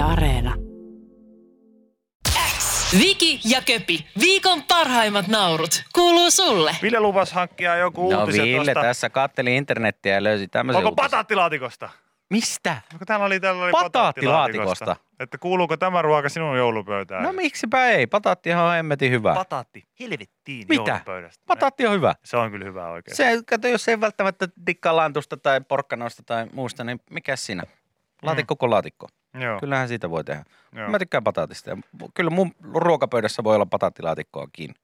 Yle Areena. Viki ja Köpi, viikon parhaimmat naurut, kuuluu sulle. Ville lupasi hankkia joku No uutisen Ville tosta. tässä katteli internettiä ja löysi tämmöisen Onko uutisen. pataattilaatikosta? Mistä? No, täällä oli, täällä oli Pataattilaatikosta. pataattilaatikosta. Että kuuluuko tämä ruoka sinun joulupöytään? No miksipä ei? Pataattihan on hemmetin hyvä. Pataatti. Helvettiin Mitä? joulupöydästä. Pataatti on hyvä. Se on kyllä hyvä oikein. Se, kato, jos ei välttämättä dikkaa lantusta tai porkkanoista tai muusta, niin mikä siinä? Laatikko kuin laatikko. Joo. Kyllähän siitä voi tehdä. Joo. Mä tykkään pataatista. Kyllä mun ruokapöydässä voi olla pataattilaatikkoakin.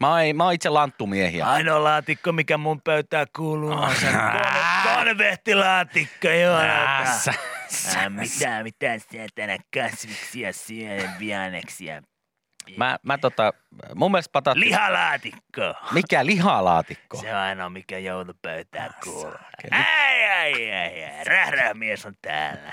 Mä oon, mä oon itse lanttumiehiä. Ainoa laatikko, mikä mun pöytään kuuluu, on se kon- konvehtilaatikko, joo. Ässä. Ää, mitä, mitä sieltä kasviksia, syön, vianeksia. Mä, mä tota, mun mielestä pataatti... Lihalaatikko. Mikä lihalaatikko? Se on ainoa, mikä joulupöytään kuuluu. Ai, ai, ai, ai. Rährämies on täällä.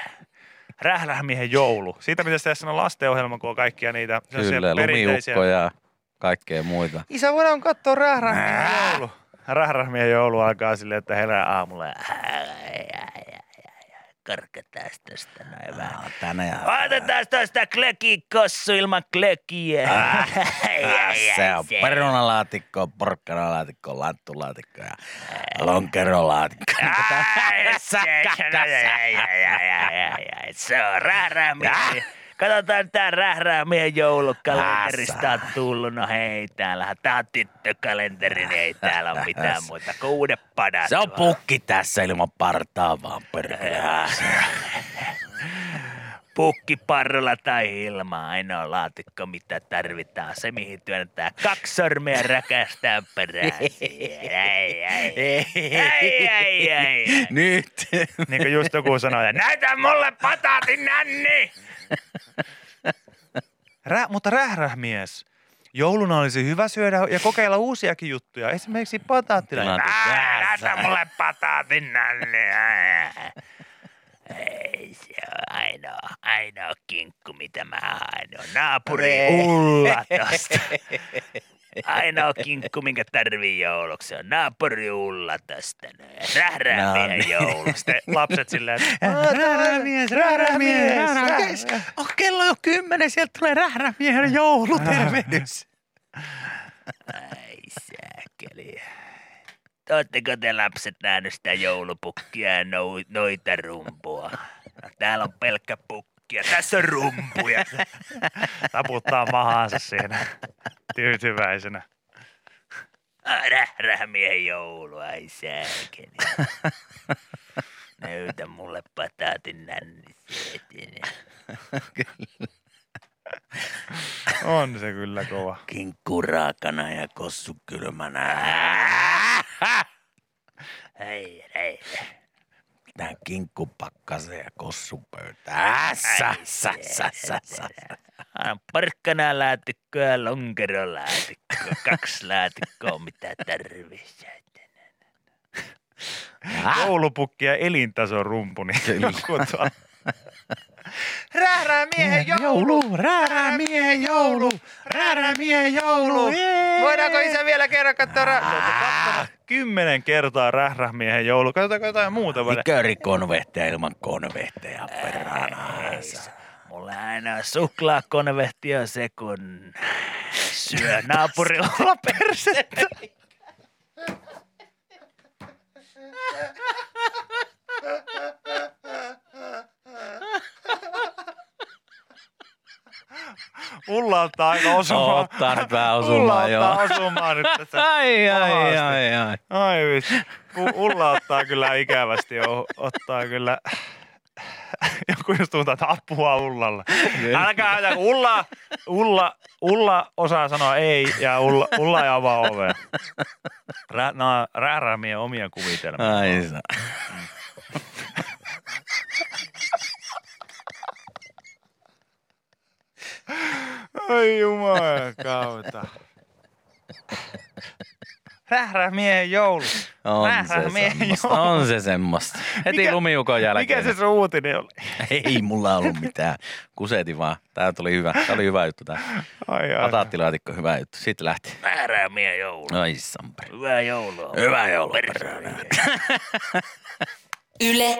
Rählähmiehen joulu. Siitä pitäisi tehdä sellainen lastenohjelma, kun on kaikkia niitä Kyllä, perinteisiä. ja kaikkea muita. Isä, voidaan katsoa Rählähmiehen joulu. Rählähmiehen joulu alkaa silleen, että herää aamulla. Korkataan tästä noin vähän. No, ja... Otetaan tosta klökikossu ilman klökiä. Ai, Se on perunalaatikko, porkkanalaatikko, lanttulaatikko ja lonkerolaatikko. Ai, se, ai, ai. Se on rährämiehen. Katsotaan tää rährämiehen joulukalenterista on tullut. No hei, täällähän tää on tyttökalenteri, niin ei täällä ole mitään muuta kuin uudet padat. Se on pukki tässä ilman partaa vaan perkele. Pukkiparrulla tai ilman ainoa laatikko, mitä tarvitaan. Se, mihin työnnetään kaksi sormia räkästään perään. Ai, ai, ai, ai, ai. Nyt. Niin kuin just joku sanoi, että Näytä mulle pataatin nänni! Rä, mutta rährähmies. Jouluna olisi hyvä syödä ja kokeilla uusiakin juttuja. Esimerkiksi pataattia. Ää, Näytä mulle pataatin nänni! Ei se on ainoa, ainoa kinkku, mitä mä haen. On naapuri Ulla tosta. Ainoa kinkku, minkä tarvii jouluksi, on naapuri Ulla tosta. Rährää No meidän joulusta. Lapset silleen, että Rährämies, rährämies. Oh, kello on jo kymmenen, sieltä tulee rährämiehen joulutervehdys. Ai sääkeli. Oletteko te lapset nähnyt sitä joulupukkia ja no, noita rumpua? No, täällä on pelkkä pukki ja tässä on rumpuja. taputtaa mahaansa siinä tyytyväisenä. Rährämiehen joulu, ai sääkeli. Näytä mulle pataatin nännisetin. On se kyllä kova. Kinkku raakana ja kossu kylmänä. Hei, hei. Tää kinkku pakkaseen ja kossu pöytään. Ässä, ässä, ässä, ässä. Anna Porkkana laatikko ja lonkero laatikko. Kaksi laatikkoa, mitä tarvii. Joulupukki ja elintason rumpu. Niin tuo. Rährämiehen joulu, rährämiehen joulu, rährämiehen joulu. Voidaanko isä vielä kerran katsoa. Kymmenen kertaa rährämiehen joulu. Katsotaanko jotain muuta? vai? Likörikonvehteja ilman konvehteja perhanaansa. Mulla aina suklaakonvehti on se, kun syö naapurilla persettä. Ulla ottaa aika osumaan. Ottaa nyt vähän Ulla osumaan, joo. ottaa osumaan nyt tässä. Ai, ai, ai, ai. Ai vitsi. U- Ulla ottaa kyllä ikävästi jo. Ottaa kyllä... Joku just tuntuu, että apua Ullalle. Älkää ajata, kun Ulla, Ulla, Ulla osaa sanoa ei ja Ulla, Ulla ei avaa ovea. Rä, no, räärämien omia kuvitelmia. Ai Ai jumala kautta. Rährämiehen joulu. On Määrä se joulu. On se semmoista. Heti Mikä- lumiukon jälkeen. Mikä se sun uutinen oli? Ei mulla ollut mitään. Kusetin vaan. Tää tuli hyvä. Tää oli hyvä juttu tää. Ai, ai. Pataattilaatikko, hyvä juttu. Sitten lähti. Määräämiä joulu. Ai samperi. Hyvää joulua. Hyvää joulua. Yle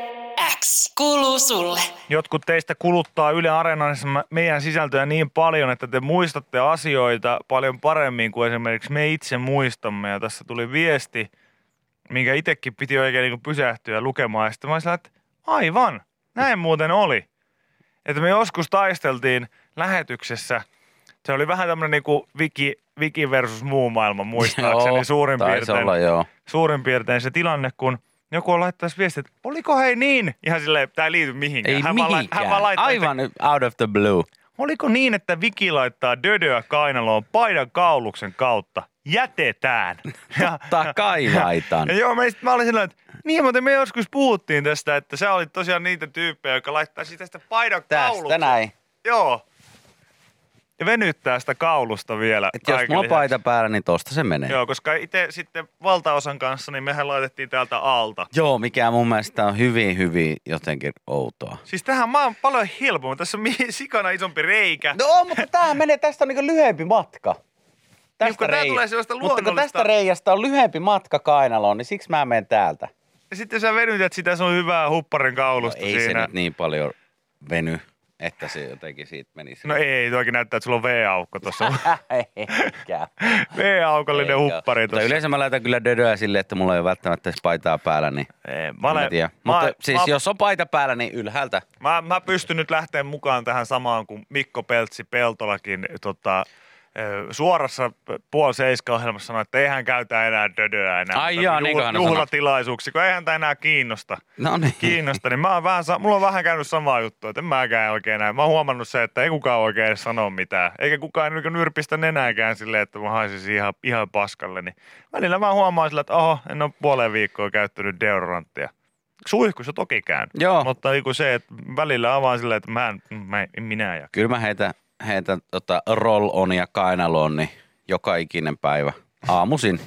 X kuuluu sulle. Jotkut teistä kuluttaa Yle Areenassa meidän sisältöä niin paljon, että te muistatte asioita paljon paremmin kuin esimerkiksi me itse muistamme. Ja tässä tuli viesti, minkä itsekin piti oikein niin pysähtyä lukemaan. Ja sitten mä olin sillä, että aivan, näin muuten oli. Että me joskus taisteltiin lähetyksessä. Se oli vähän tämmöinen niin kuin wiki, wiki versus muu maailma muistaakseni Joo, suurin piirtein olla, joo. suurin piirtein se tilanne, kun joku on laittaisi viestiä, että oliko hei niin? Ihan silleen, tämä ei liity mihinkään. Ei hän Vaan, mihinkään. hän vaan laittaa, Aivan Että, out of the blue. oliko niin, että Viki laittaa dödöä kainaloon paidan kauluksen kautta? Jätetään. Ja, Totta kai laitan. ja joo, mä, sit, mä olin sillä että niin, mutta me joskus puhuttiin tästä, että sä olit tosiaan niitä tyyppejä, jotka laittaisi tästä paidan Tästä kauluksen. näin. Joo. Ja venyttää sitä kaulusta vielä. Et jos mulla on paita päällä, niin tosta se menee. Joo, koska itse sitten valtaosan kanssa, niin mehän laitettiin täältä alta. Joo, mikä mun mielestä on hyvin, hyvin jotenkin outoa. Siis tähän mä oon paljon helpommin. Tässä on sikana isompi reikä. No, mutta tämähän menee, tästä on niinku lyhyempi matka. Niin, kun tää tulee sellaista Mutta kun tästä reiästä on lyhyempi matka kainaloon, niin siksi mä menen täältä. Ja sitten sä venytät sitä sun hyvää hupparin No, kaulusta ei se siinä. nyt niin paljon veny, että se jotenkin siitä menisi. No ei, toikin näyttää, että sulla on V-aukko tuossa. Eikä. V-aukollinen Eikä. huppari Mutta tuossa. yleensä mä laitan kyllä dödöä silleen, että mulla ei ole välttämättä paitaa päällä, niin Ei, mä, Mä, olen, tiedä. mä, Mutta mä, siis jos on paita päällä, niin ylhäältä. mä, mä pystyn nyt lähteä mukaan tähän samaan kuin Mikko Peltsi Peltolakin tota, suorassa puoli seiska ohjelmassa sanoi, että eihän käytä enää dödöä enää. Ai jaa, kun niinkö hän sanoi? Juhlatilaisuuksi, kun eihän tämä enää kiinnosta. No niin. kiinnosta, niin mä oon vähän, mulla on vähän käynyt samaa juttua, että en mäkään oikein näin. Mä oon huomannut se, että ei kukaan oikein edes sano mitään. Eikä kukaan niin nyrpistä nenääkään silleen, että mä haisisin ihan, ihan paskalle. Niin välillä mä huomaan sillä, että oho, en ole puoleen viikkoa käyttänyt deodoranttia. Suihkussa toki käyn. Joo. Mutta niin kuin se, että välillä avaan silleen, että mä en, mä en minä ja. Kyllä mä heitän, heitän tota roll on ja kainaloon, niin joka ikinen päivä. Aamusin.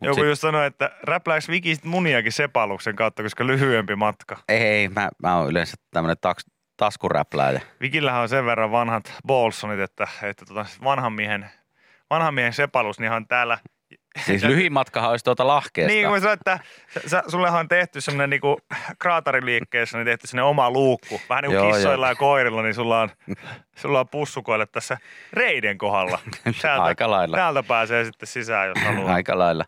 Mut Joku sit- just sanoi, että räplääks Viki sit muniakin sepaluksen kautta, koska lyhyempi matka. Ei, mä, mä oon yleensä tämmönen taks, taskuräplääjä. Vikillähän on sen verran vanhat Bolsonit, että, että tota, vanhan miehen, vanhan miehen sepalus, niin ihan täällä... Siis lyhin matkahan olisi tuota lahkeesta. Niin kuin sanoin, että sä, sullehan on tehty semmoinen niinku kraatariliikkeessä, niin tehty semmoinen oma luukku. Vähän niin kuin Joo, kissoilla joo. ja koirilla, niin sulla on, sulla on pussukoille tässä reiden kohdalla. Täältä, Aika lailla. Täältä pääsee sitten sisään, jos haluaa. Aika lailla.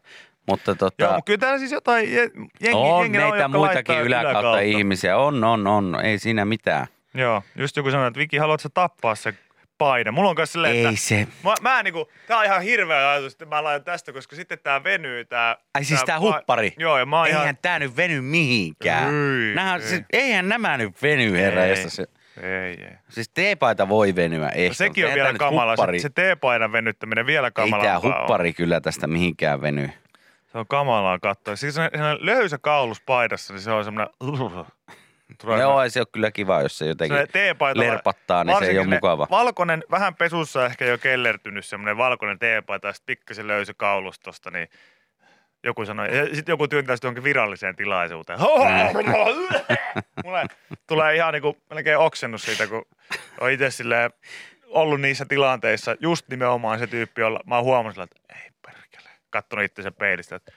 Mutta tota, Joo, mutta kyllä täällä siis jotain je- jengi, on jengi meitä jotka muitakin laittaa yläkautta ihmisiä. On, on, on. Ei siinä mitään. Joo, just joku sanoi, että Viki, haluatko tappaa se paidan? Mulla on myös silleen, Ei että se. Mä, mä niinku, tää on ihan hirveä ajatus, että mä laitan tästä, koska sitten tää venyy tää... Ai siis tää pa- huppari? Joo, ja mä oon Eihän ihan... tää nyt veny mihinkään. Ei, Nämähän, ei. Siis, eihän nämä nyt veny, herra. Ei. josta Se, Ei, ei. siis teepaita voi venyä. Ei, No, sekin on eihän vielä kamala. Huppari, Se, se teepaidan venyttäminen vielä ei kamalampaa tää on. huppari kyllä tästä mihinkään veny. Se on kamalaa katsoa. Siis se on löysä kaulus paidassa, niin se on semmoinen... Tulee Joo, ei se ole kyllä kiva, jos se jotenkin Se teepaita, lerpattaa, niin se ei ole mukava. Valkoinen, vähän pesussa ehkä jo kellertynyt semmoinen valkoinen teepaita ja sitten pikkasen löysä kaulus tosta, niin joku sanoi, ja sitten joku työntää sitä johonkin viralliseen tilaisuuteen. Mulle tulee ihan niinku melkein oksennus siitä, kun on itse silleen ollut niissä tilanteissa, just nimenomaan se tyyppi, jolla mä oon huomannut että ei perkele, kattonut itse peilistä, että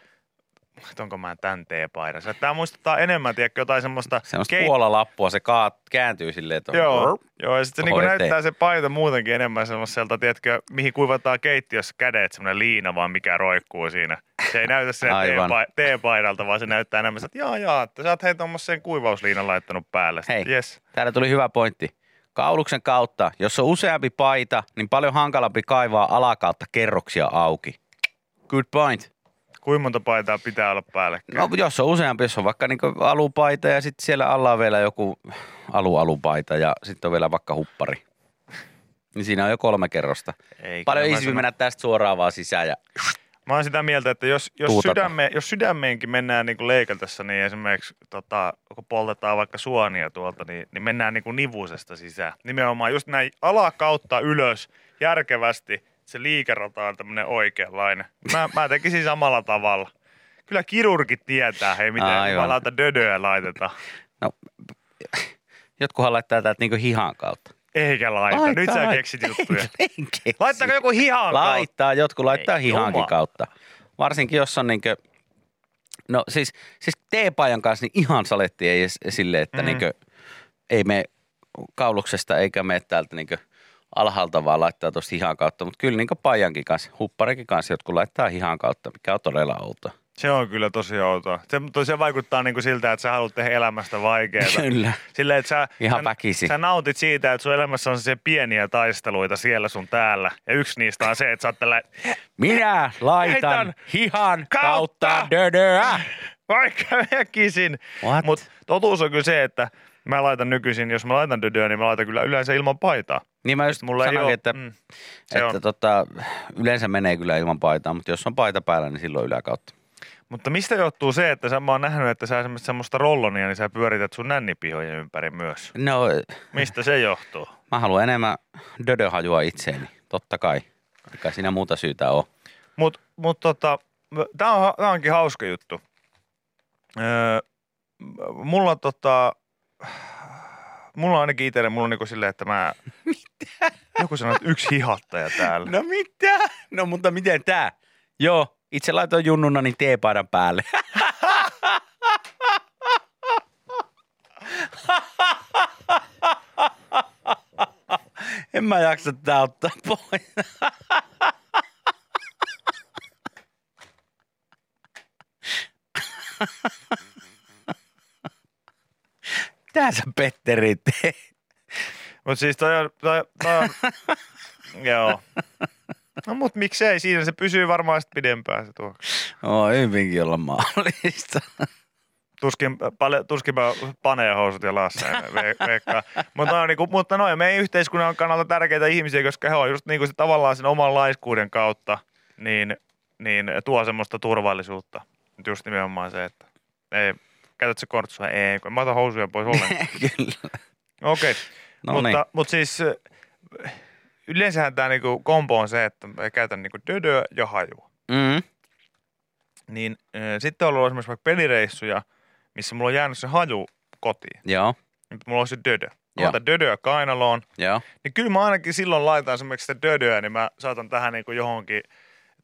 että onko mä tän teepaidan. Tämä muistuttaa enemmän, tiedätkö, jotain semmoista... Semmoista keit- puolalappua, se kaat, kääntyy silleen, että on Joo, joo, ja sitten se niinku näyttää se paita muutenkin enemmän semmoiselta, tiedätkö, mihin kuivataan keittiössä kädet, semmoinen liina vaan mikä roikkuu siinä. Se ei näytä sen teepa- teepaidalta, vaan se näyttää enemmän, että jaa, jaa, että sä oot hei tuommoisen kuivausliinan laittanut päälle. Hei. Yes. Täällä tuli hyvä pointti. Kauluksen kautta, jos on useampi paita, niin paljon hankalampi kaivaa alakautta kerroksia auki. Good point. Kuinka monta paitaa pitää olla päällekkäin? No jos on useampi, jos on vaikka niin alupaita ja sitten siellä alla on vielä joku alualupaita ja sitten on vielä vaikka huppari. Niin siinä on jo kolme kerrosta. Ei, Paljon easy sanon- mennä tästä suoraan vaan sisään ja Mä oon sitä mieltä, että jos, jos, Tuutata. sydäme, jos sydämeenkin mennään niin kuin leikeltässä, niin esimerkiksi tota, kun poltetaan vaikka suonia tuolta, niin, niin mennään niin kuin nivusesta sisään. Nimenomaan just näin alakautta ylös järkevästi. Se liikerata on tämmöinen oikeanlainen. Mä, mä tekisin samalla tavalla. Kyllä kirurgit tietää, hei miten Aivan. jumalauta dödöä laitetaan. no, jotkuhan laittaa täältä niinku hihan kautta. Eikä laita. Laittaa, Nyt sä keksit juttuja. En keksi. Laittaako joku hihan kautta? Laittaa, jotkut laittaa Ei, hihankin jumala. kautta. Varsinkin jos on niinkö No siis, siis teepaajan kanssa niin ihan saletti ei sille, että Mm. mm. niinkö, ei me kauluksesta eikä me täältä niinkö alhaalta vaan laittaa tuosta hihan kautta, mutta kyllä niinkö paijankin kanssa, hupparikin kanssa jotkut laittaa hihan kautta, mikä on todella outoa. Se on kyllä tosi outoa. Se, se vaikuttaa niinku siltä, että sä haluat tehdä elämästä vaikeaa. Kyllä. Silleen, että sä, Ihan sä, väkisin. sä nautit siitä, että sun elämässä on se pieniä taisteluita siellä sun täällä. Ja yksi niistä on se, että sä oot tällä, Minä laitan hihan kautta kautta dödöä. vaikka väkisin. Mutta totuus on kyllä se, että mä laitan nykyisin, jos mä laitan dödöä, niin mä laitan kyllä yleensä ilman paitaa. Niin mä just Mulla ole, että, mm, että on. tota, yleensä menee kyllä ilman paitaa, mutta jos on paita päällä, niin silloin yläkautta. Mutta mistä johtuu se, että sä, mä oon nähnyt, että sä esimerkiksi semmoista rollonia, niin sä pyörität sun nännipihojen ympäri myös. No, Mistä se johtuu? mä haluan enemmän dödöhajua itseeni, totta kai. Eikä siinä muuta syytä ole. Mutta mut tota, tää, on, tää onkin hauska juttu. Öö, mulla tota, mulla on ainakin itselle, mulla on niinku silleen, että mä... Mitä? Joku sanoo, että yksi hihattaja täällä. No mitä? No mutta miten tää? Joo, itse laitoin junnuna niin teepaidan päälle. en mä jaksa tää ottaa pois. Tää sä Petteri. Mutta siis toi on, toi, toi on joo. No mut miksei, siinä se pysyy varmaan sit pidempään se tuo. Oo, hyvinkin olla mahdollista. Tuskin, paljon, tuskin mä panee housut ja lassa veikkaa. Mutta, no, niinku, mutta noin, meidän yhteiskunnan kannalta tärkeitä ihmisiä, koska he on just niinku se, tavallaan sen oman laiskuuden kautta, niin, niin tuo semmoista turvallisuutta. Just nimenomaan se, että ei, käytät se kortsua? Ei, kun mä otan housuja pois ollenkaan. Kyllä. Okei, No mutta, niin. mutta siis äh, yleensähän tämä niinku kombo on se, että mä käytän niinku dödöä ja hajua. Mm. Niin äh, sitten on ollut esimerkiksi vaikka pelireissuja, missä mulla on jäänyt se haju kotiin. Joo, Nyt mulla on se dödö. Mä otan dödöä kainaloon. joo. Niin kyllä mä ainakin silloin laitan esimerkiksi sitä dödöä, niin mä saatan tähän niinku johonkin,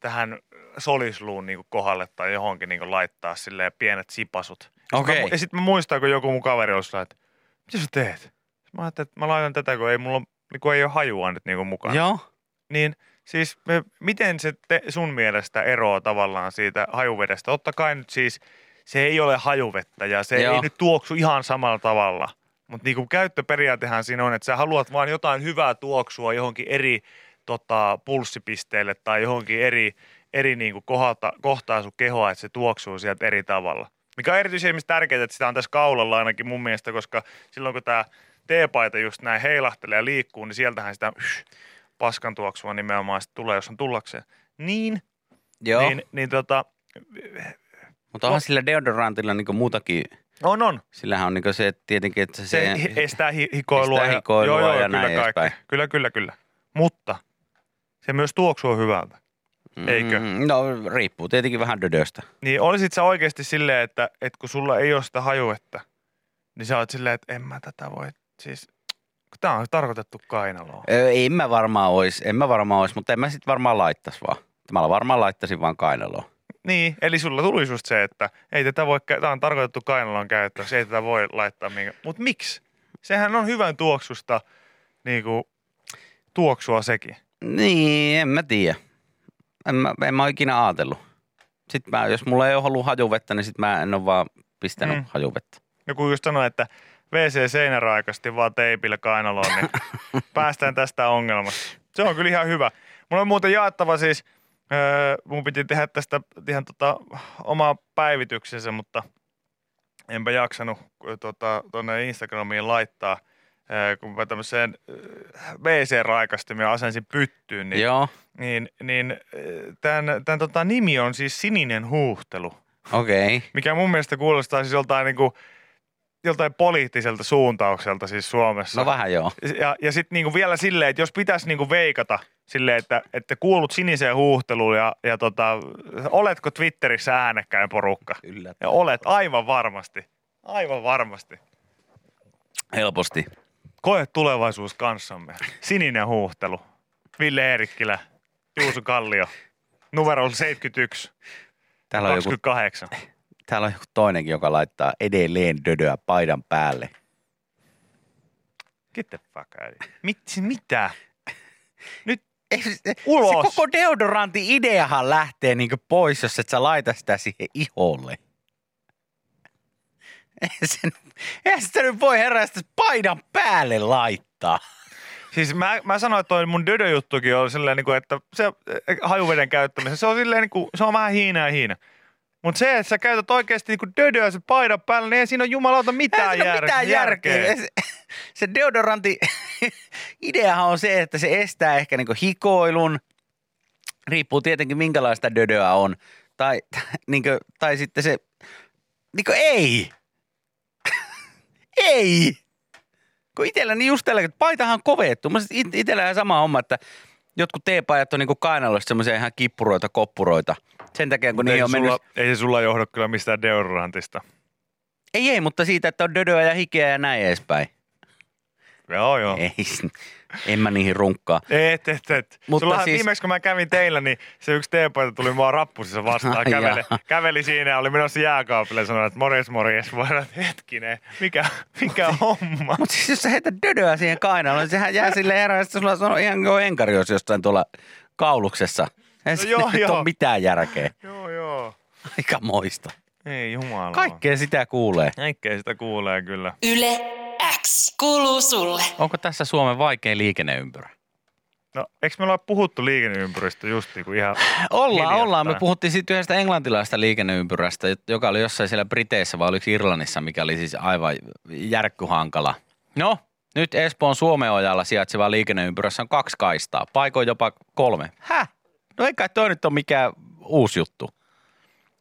tähän solisluun niinku kohdalle tai johonkin niinku laittaa silleen pienet sipasut. Okei. Mä, ja sitten mä muistan, kun joku mun kaveri olisi että mitä sä teet? Mä ajattelin, että mä laitan tätä, kun ei mulla niinku ei ole hajua nyt niinku mukana. Joo. Niin siis me, miten se te, sun mielestä eroaa tavallaan siitä hajuvedestä? Totta kai nyt siis se ei ole hajuvettä ja se Joo. ei nyt tuoksu ihan samalla tavalla. Mutta niinku käyttöperiaatehan siinä on, että sä haluat vaan jotain hyvää tuoksua johonkin eri tota, pulssipisteelle tai johonkin eri, eri niinku kohdalta, kohtaa sun kehoa, että se tuoksuu sieltä eri tavalla. Mikä on erityisesti tärkeää, että sitä on tässä kaulalla ainakin mun mielestä, koska silloin kun tämä teepaita just näin heilahtelee ja liikkuu, niin sieltähän sitä yh, paskan tuoksua nimenomaan tulee, jos on tullakseen. Niin, Joo. niin, niin tota, Mutta onhan sillä deodorantilla niinku muutakin. on on. Sillähän on niinku se, että tietenkin, että se, Se estää hi- hikoilua. estää hikoilua joo, joo, ja kyllä näin kaikki. edespäin. Kyllä, kyllä, kyllä. Mutta se myös tuoksuu hyvältä. Eikö? Mm, no riippuu tietenkin vähän dödöstä. Niin olisit sä oikeasti silleen, että, että kun sulla ei ole sitä hajuetta, niin sä oot silleen, että en mä tätä voi, siis tää on tarkoitettu kainaloon. Öö, en mä varmaan ois, en mä varmaan ois, mutta en mä sit varmaan laittas vaan. Mä varmaan laittaisin vaan kainaloon. Niin, eli sulla tuli just se, että ei tätä voi, tää on tarkoitettu kainalon käyttöön, ei tätä voi laittaa minkä. Mutta miksi? Sehän on hyvän tuoksusta niinku, tuoksua sekin. Niin, en mä tiedä. En mä, en mä oo ikinä ajatellut. Sitten mä, jos mulla ei ole ollut hajuvettä, niin sit mä en ole vaan pistänyt Mm. hajuvettä. Joku just sanoi, että WC seinäraikasti vaan teipillä kainaloon, niin päästään tästä ongelmasta. Se on kyllä ihan hyvä. Mulla on muuten jaettava siis, öö, mun piti tehdä tästä ihan tota, omaa päivityksensä, mutta enpä jaksanut tota, tuonne Instagramiin laittaa. Öö, kun mä tämmöiseen WC-raikastimeen asensin pyttyyn, niin, Joo, niin, niin öö, tämän, tämän tota, nimi on siis Sininen huuhtelu okei. Okay. mikä mun mielestä kuulostaa siis joltain, niin kuin, joltain poliittiselta suuntaukselta siis Suomessa. No vähän joo. Ja, ja sitten niinku vielä silleen, että jos pitäisi niinku veikata silleen, että, että kuulut siniseen huuhteluun ja, ja tota, oletko Twitterissä äänekkäin porukka? Kyllä. Ja olet aivan varmasti. Aivan varmasti. Helposti. Koe tulevaisuus kanssamme. Sininen huuhtelu. Ville Eerikkilä, Juuso Kallio. Numero 71, Täällä on, joku, 28. täällä on joku toinenkin, joka laittaa edelleen dödöä paidan päälle. Get the fuck out. Mit, mitä? Nyt se, se Ulos. koko deodorantin ideahan lähtee niinku pois, jos et sä laita sitä siihen iholle. Eihän se, nyt- eihän sitä nyt voi sitä paidan päälle laittaa. Siis mä, mä sanoin, että toi mun dödö-juttukin on silleen, niin kuin, että se hajuveden käyttäminen, se on silleen, niin kuin, se on vähän hiina ja hiina. Mutta se, että sä käytät oikeasti niin dödöä se paidan päällä, niin ei siinä ole jumalauta mitään, jär- mitään järkeä. Se, se deodoranti ideahan on se, että se estää ehkä niinku hikoilun. Riippuu tietenkin minkälaista dödöä on. Tai, niinku, tai sitten se, niinku ei. Ei. Kun itsellä niin just tällä, että paitahan on kovettu. Mä it- itsellähän sama homma, että jotkut teepajat on niinku kainalossa semmoisia ihan kippuroita, koppuroita. Sen takia, kun ei, niihin on mennyt... sulla, ei se sulla johdu kyllä mistään deodorantista. Ei, ei, mutta siitä, että on dödöä ja hikeä ja näin edespäin. Joo, joo. Ei, en mä niihin runkkaa. Et, et, et. Mutta Sullahan siis- viimeksi, kun mä kävin teillä, niin se yksi teepaita tuli mua rappusissa vastaan. Käveli, käveli siinä ja oli menossa jääkaapille ja sanoi, että morjes, morjes. Mä sanoin, hetkinen, mikä, mikä homma? Mutta siis jos sä heität dödöä siihen kainaloon, niin sehän jää sille herään, että sulla on ihan enkari, jos jostain tuolla kauluksessa. Ei no joo, joo. ole mitään järkeä. joo, joo. Aika moista. Ei jumala. Kaikkea sitä kuulee. Kaikkea sitä kuulee kyllä. Yle X kuuluu sulle. Onko tässä Suomen vaikein liikenneympyrä? No, eikö me olla puhuttu liikenneympyristä just niin kuin ihan Ollaan, hiljattain? ollaan. Me puhuttiin siitä yhdestä englantilaista liikenneympyrästä, joka oli jossain siellä Briteissä vai oliko Irlannissa, mikä oli siis aivan järkkyhankala. No, nyt Espoon Suomeojalla sijaitseva liikenneympyrässä on kaksi kaistaa, paikoin jopa kolme. Häh? No ei kai toi nyt ole mikään uusi juttu.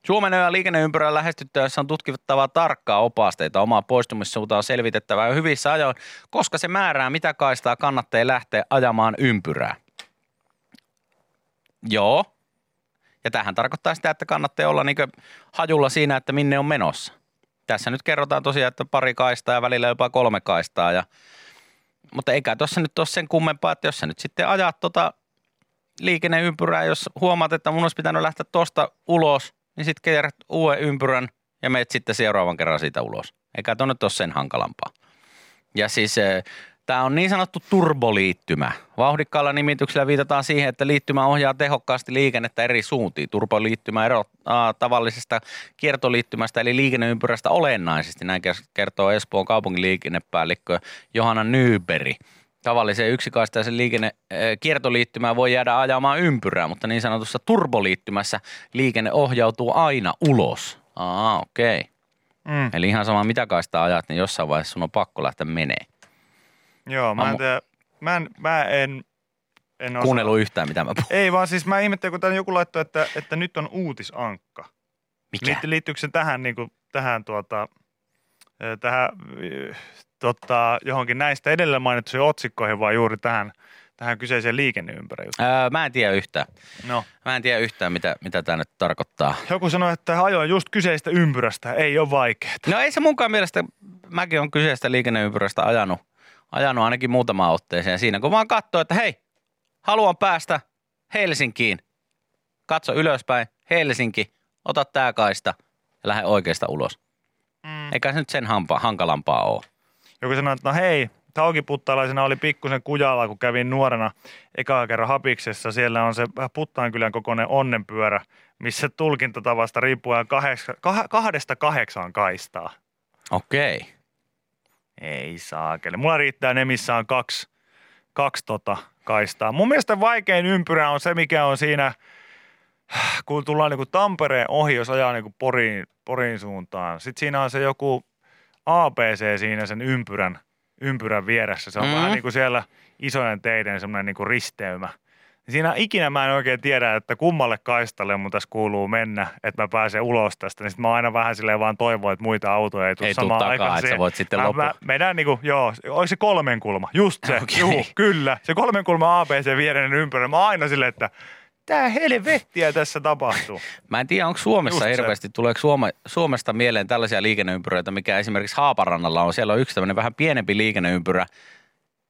Suomenojan liikenneympyrän lähestyttäessä on tutkittava tarkkaa opasteita. Omaa poistumissuuntaa selvitettävä jo hyvissä ajoin, koska se määrää, mitä kaistaa kannattaa lähteä ajamaan ympyrää. Joo. Ja tähän tarkoittaa sitä, että kannattaa olla niin hajulla siinä, että minne on menossa. Tässä nyt kerrotaan tosiaan, että pari kaistaa ja välillä jopa kolme kaistaa. Ja, mutta eikä tuossa nyt ole sen kummempaa, että jos sä nyt sitten ajat tota liikenneympyrää, jos huomaat, että mun olisi pitänyt lähteä tuosta ulos, niin sitten kierrät uuden ympyrän ja meet sitten seuraavan kerran siitä ulos. Eikä tuonne ole sen hankalampaa. Ja siis tämä on niin sanottu turboliittymä. Vauhdikkaalla nimityksellä viitataan siihen, että liittymä ohjaa tehokkaasti liikennettä eri suuntiin. Turboliittymä eroaa tavallisesta kiertoliittymästä eli liikenneympyrästä olennaisesti. Näin kertoo Espoon kaupungin liikennepäällikkö Johanna Nyberi. Tavalliseen yksikaistaisen liikenne, kiertoliittymään voi jäädä ajamaan ympyrää, mutta niin sanotussa turboliittymässä liikenne ohjautuu aina ulos. Aa, okei. Okay. Mm. Eli ihan sama mitä kaistaa ajat, niin jossain vaiheessa sun on pakko lähteä menee. Joo, mä en tiedä. Mä en, mä en, en osaa. Kuunnellut yhtään, mitä mä puhun. Ei vaan siis mä ihmettelin, kun joku laittoi, että, että nyt on uutisankka. Mikä? Liitty, liittyykö se tähän, niin kuin, tähän, tuota, tähän tota, johonkin näistä edellä mainittuihin otsikkoihin vai juuri tähän, tähän kyseiseen liikenneympärä Öö, mä en tiedä yhtään. No. Mä en tiedä yhtään, mitä, mitä tämä nyt tarkoittaa. Joku sanoi, että ajoin just kyseistä ympyrästä, ei ole vaikeaa. No ei se munkaan mielestä, mäkin on kyseistä liikenneympyrästä ajanut, ajanut ainakin muutama otteeseen siinä, kun vaan katsoo, että hei, haluan päästä Helsinkiin. Katso ylöspäin, Helsinki, ota tää kaista ja lähde oikeasta ulos. Mm. Eikä se nyt sen hampa, hankalampaa ole. Joku sanoi, että no hei, taukiputtalaisena oli pikkusen kujalla, kun kävin nuorena ekaa kerran Hapiksessa. Siellä on se Puttaankylän kokoinen onnenpyörä, missä tulkintatavasta riippuen kahdeksa, kah, kahdesta kahdeksaan kaistaa. Okei. Ei saakeli. Mulla riittää ne, missä on kaksi, kaksi tota kaistaa. Mun mielestä vaikein ympyrä on se, mikä on siinä, kun tullaan niinku Tampereen ohi, jos ajaa niinku Porin, Porin suuntaan. Sitten siinä on se joku ABC siinä sen ympyrän, ympyrän vieressä. Se on mm. vähän niin kuin siellä isojen teiden semmoinen niinku risteymä. Siinä ikinä mä en oikein tiedä, että kummalle kaistalle mun tässä kuuluu mennä, että mä pääsen ulos tästä. Niin sit mä aina vähän silleen vaan toivon, että muita autoja ei tule Ei samaan takaa, aikaan että sä voit sitten mä, lopu- mä, Meidän niinku, joo, oliko se kolmen kulma? Just se, okay. juu, kyllä. Se kolmen kulma ABC viereinen ympärä. Mä aina silleen, että tää helvettiä tässä tapahtuu. Mä en tiedä, onko Suomessa Just se. hirveästi, tuleeko Suome, Suomesta mieleen tällaisia liikenneympyröitä, mikä esimerkiksi Haaparannalla on. Siellä on yksi tämmöinen vähän pienempi liikenneympyrä,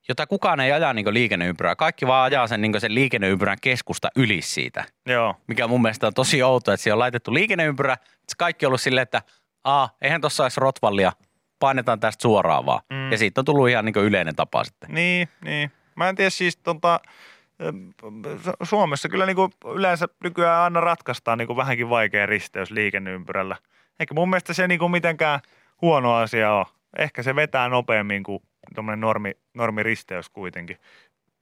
jota kukaan ei aja niin liikenneympyrää. Kaikki vaan ajaa sen, niin sen liikenneympyrän keskusta yli siitä. Joo. Mikä mun mielestä on tosi outoa, että siellä on laitettu liikenneympyrä. Kaikki on ollut silleen, että a, eihän tuossa olisi rotvallia, painetaan tästä suoraan vaan. Mm. Ja siitä on tullut ihan niin yleinen tapa sitten. Niin, niin. Mä en tiedä siis tota, Suomessa kyllä niin kuin yleensä nykyään aina ratkaistaan niin kuin vähänkin vaikea risteys liikenneympyrällä. Eikä mun mielestä se niin kuin mitenkään huono asia ole. Ehkä se vetää nopeammin kuin tuommoinen normi, normiristeys kuitenkin.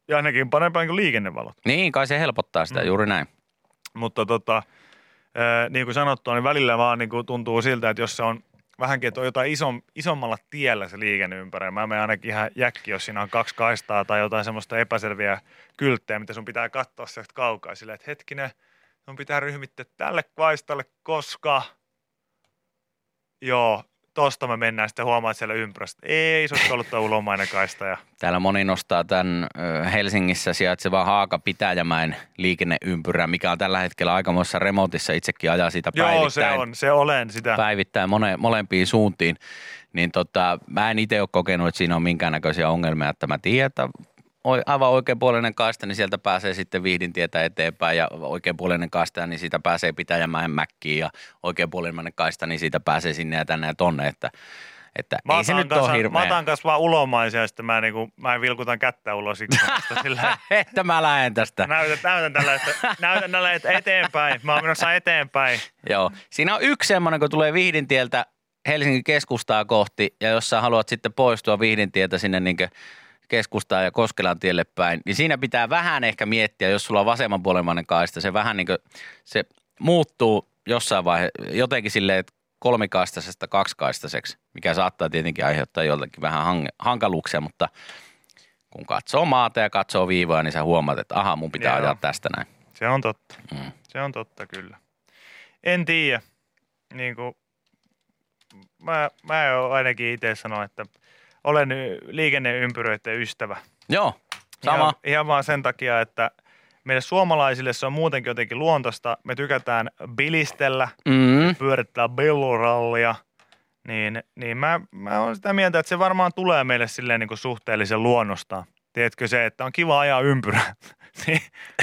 Ja ainakin parempaa kuin liikennevalot. Niin, kai se helpottaa sitä, Mm. juuri näin. Mutta tota, niin kuin sanottua, niin välillä vaan niin kuin tuntuu siltä, että jos se on vähänkin, että on jotain ison, isommalla tiellä se liikenneympärä. Mä menen ainakin ihan jäkki, jos siinä on kaksi kaistaa tai jotain semmoista epäselviä kylttejä, mitä sun pitää katsoa sieltä kaukaa. Silleen, että hetkinen, sun pitää ryhmittää tälle kaistalle, koska joo, tosta me mennään sitten huomaat siellä ympyrästä. Ei, se olisi ollut tuo ulomainen kaista. Ja, Täällä moni nostaa tämän Helsingissä sijaitsevan Haaka Pitäjämäen liikenneympyrän, mikä on tällä hetkellä aikamoissa remontissa. Itsekin ajaa siitä joo, päivittäin. se on, se olen sitä. päivittäin mone, molempiin suuntiin, niin tota, mä en itse ole kokenut, että siinä on minkäännäköisiä ongelmia, että mä tiedän, että aivan oikeanpuolinen kaista, niin sieltä pääsee sitten Vihdintietä eteenpäin ja oikeanpuolinen kaista, niin siitä pääsee Pitäjämäen mäkkiin ja oikeanpuolinen kaista, niin siitä pääsee sinne ja tänne ja tonne, että, että Mä ei se nyt kanssa, ole Mä hirveä. otan kanssa vaan ulomaisia ja sitten mä, niinku, mä vilkutan kättä ulos ikkunasta sillä että mä lähden tästä. näytän, näytän tällaista, näytän tällaista eteenpäin. Mä oon menossa eteenpäin. Joo. Siinä on yksi semmoinen, kun tulee Vihdintieltä Helsingin keskustaa kohti ja jos sä haluat sitten poistua Vihdintieltä sinne niin keskustaan ja Koskelan tielle päin, niin siinä pitää vähän ehkä miettiä, jos sulla on vasemmanpuolemainen kaista, se vähän niin kuin, se muuttuu jossain vaiheessa jotenkin silleen, että kolmikaistaisesta kaksikaistaseksi, mikä saattaa tietenkin aiheuttaa joltakin vähän hankaluuksia, mutta kun katsoo maata ja katsoo viivoja, niin sä huomaat, että aha, mun pitää Joo. ajaa tästä näin. Se on totta. Mm. Se on totta kyllä. En tiedä. Niin kuin, mä, mä ainakin itse sanon, että olen liikenneympyröiden ystävä. Joo, sama. Ihan, ihan vaan sen takia, että meille suomalaisille se on muutenkin jotenkin luontaista. Me tykätään bilistellä, Mm. pyörittää bellurallia. Niin, niin mä, mä oon sitä mieltä, että se varmaan tulee meille silleen niin kuin suhteellisen luonnostaan. Tiedätkö se, että on kiva ajaa ympyrää. niin,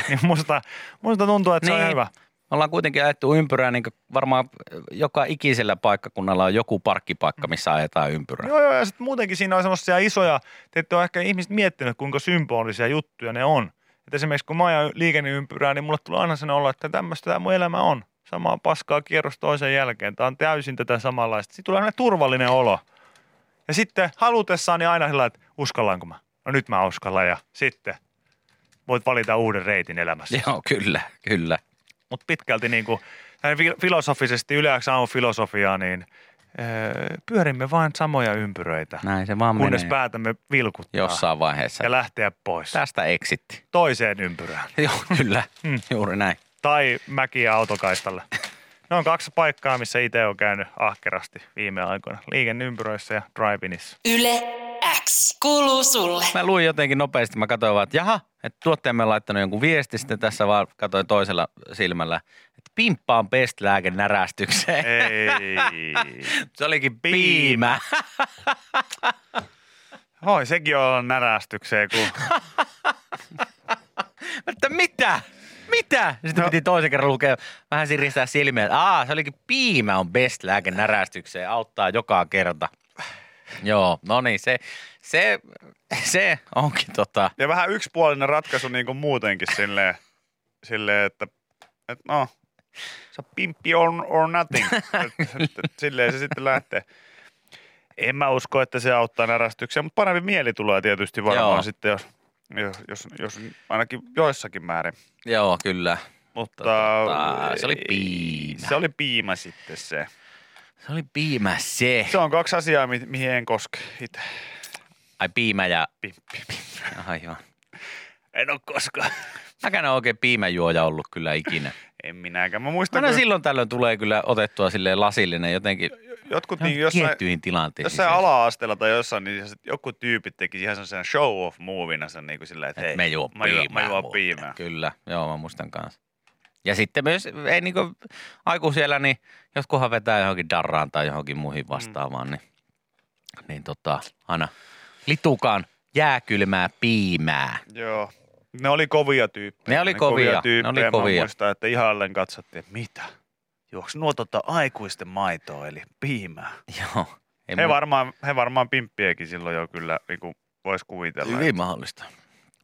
niin musta, musta tuntuu, että se on Niin. hyvä. Me ollaan kuitenkin ajettu ympyrää, niin varmaan joka ikisellä paikkakunnalla on joku parkkipaikka, missä ajetaan ympyrää. Joo, joo, ja sitten muutenkin siinä on semmoisia isoja, te ette ole ehkä ihmiset miettinyt, kuinka symbolisia juttuja ne on. Että esimerkiksi kun mä ajan liikenneympyrää, niin mulle tulee aina sellainen olo, että tämmöistä tämä mun elämä on. Samaa paskaa kierros toisen jälkeen. Tämä on täysin tätä samanlaista. Sitten tulee aina turvallinen olo. Ja sitten halutessaan niin aina sillä, että uskallanko mä? No nyt mä uskallan ja sitten voit valita uuden reitin elämässä. Joo, kyllä, kyllä. Mutta pitkälti niin kuin, filosofisesti, yleensä on filosofiaa, niin öö, pyörimme vain samoja ympyröitä, Näin se vaan kunnes menee päätämme vilkuttaa jossain vaiheessa. ja lähteä pois Tästä eksitti. toiseen ympyrään Joo, kyllä, Mm. juuri näin. tai mäki- ja autokaistalle. Ne on kaksi paikkaa, missä itse on käynyt ahkerasti viime aikoina. Liikenneympyröissä ja drive-inissa. Yle X kuuluu sulle. Mä luin jotenkin nopeasti, mä katsoin vaan, että jaha, että tuottajamme on laittanut jonkun viesti, sitten tässä vaan katsoin toisella silmällä, että pimppa on best lääke närästykseen. Ei. Se olikin piimä. Oi, sekin on närästykseen, kun Että mitä? Mitä? Sitten No. piti toisen kerran lukea, vähän siristää silmiä, että Aa, se olikin piimä on best lääke närästykseen, auttaa joka kerta. Joo, no niin, se, se, se onkin tota, Ja vähän yksipuolinen ratkaisu niin kuin muutenkin silleen, silleen että, että no, se pimppi on or nothing. Silleen se sitten lähtee. En mä usko, että se auttaa närästyksiä, mutta parempi mieli tulee tietysti varmaan Joo. sitten, jos, jos, jos, jos ainakin joissakin määrin. joo kyllä. Mutta tota, se oli piimä. Se oli piimä sitten se. Se oli piimä se. Se on kaksi asiaa, mi- mihin en koske itse. Ai piimä ja Pimppi. aivan. En ole koskaan. Mäkään en ole oikein piimäjuoja ollut kyllä ikinä. En minäkään. Mä muistan, Aina kun silloin tällöin tulee kyllä otettua silleen lasillinen jotenkin jotkut niin jossain, tilanteisiin. jossain ala-asteella tai jossain, niin joku tyypit teki ihan sellaisen show off movina sen niin kuin silleen, että Et hei, me juo mä piimää. mä juon muuten. piimää. Kyllä, joo mä muistan kanssa. Ja sitten myös, ei niinku aikuisiellä, niin jotkuhan vetää johonkin darraan tai johonkin muihin vastaavaan, niin, niin tota, aina litukaan jääkylmää piimää. Joo. Ne oli kovia tyyppejä. Ne oli kovia, ne tyyppejä. oli Mä kovia. muistan, että ihalleen katsottiin, että mitä? Juoks nuo tota aikuisten maitoa, eli piimää. Joo. He mu- varmaan, he varmaan pimppiäkin silloin jo kyllä niin kuin voisi kuvitella. että Hyvin mahdollista.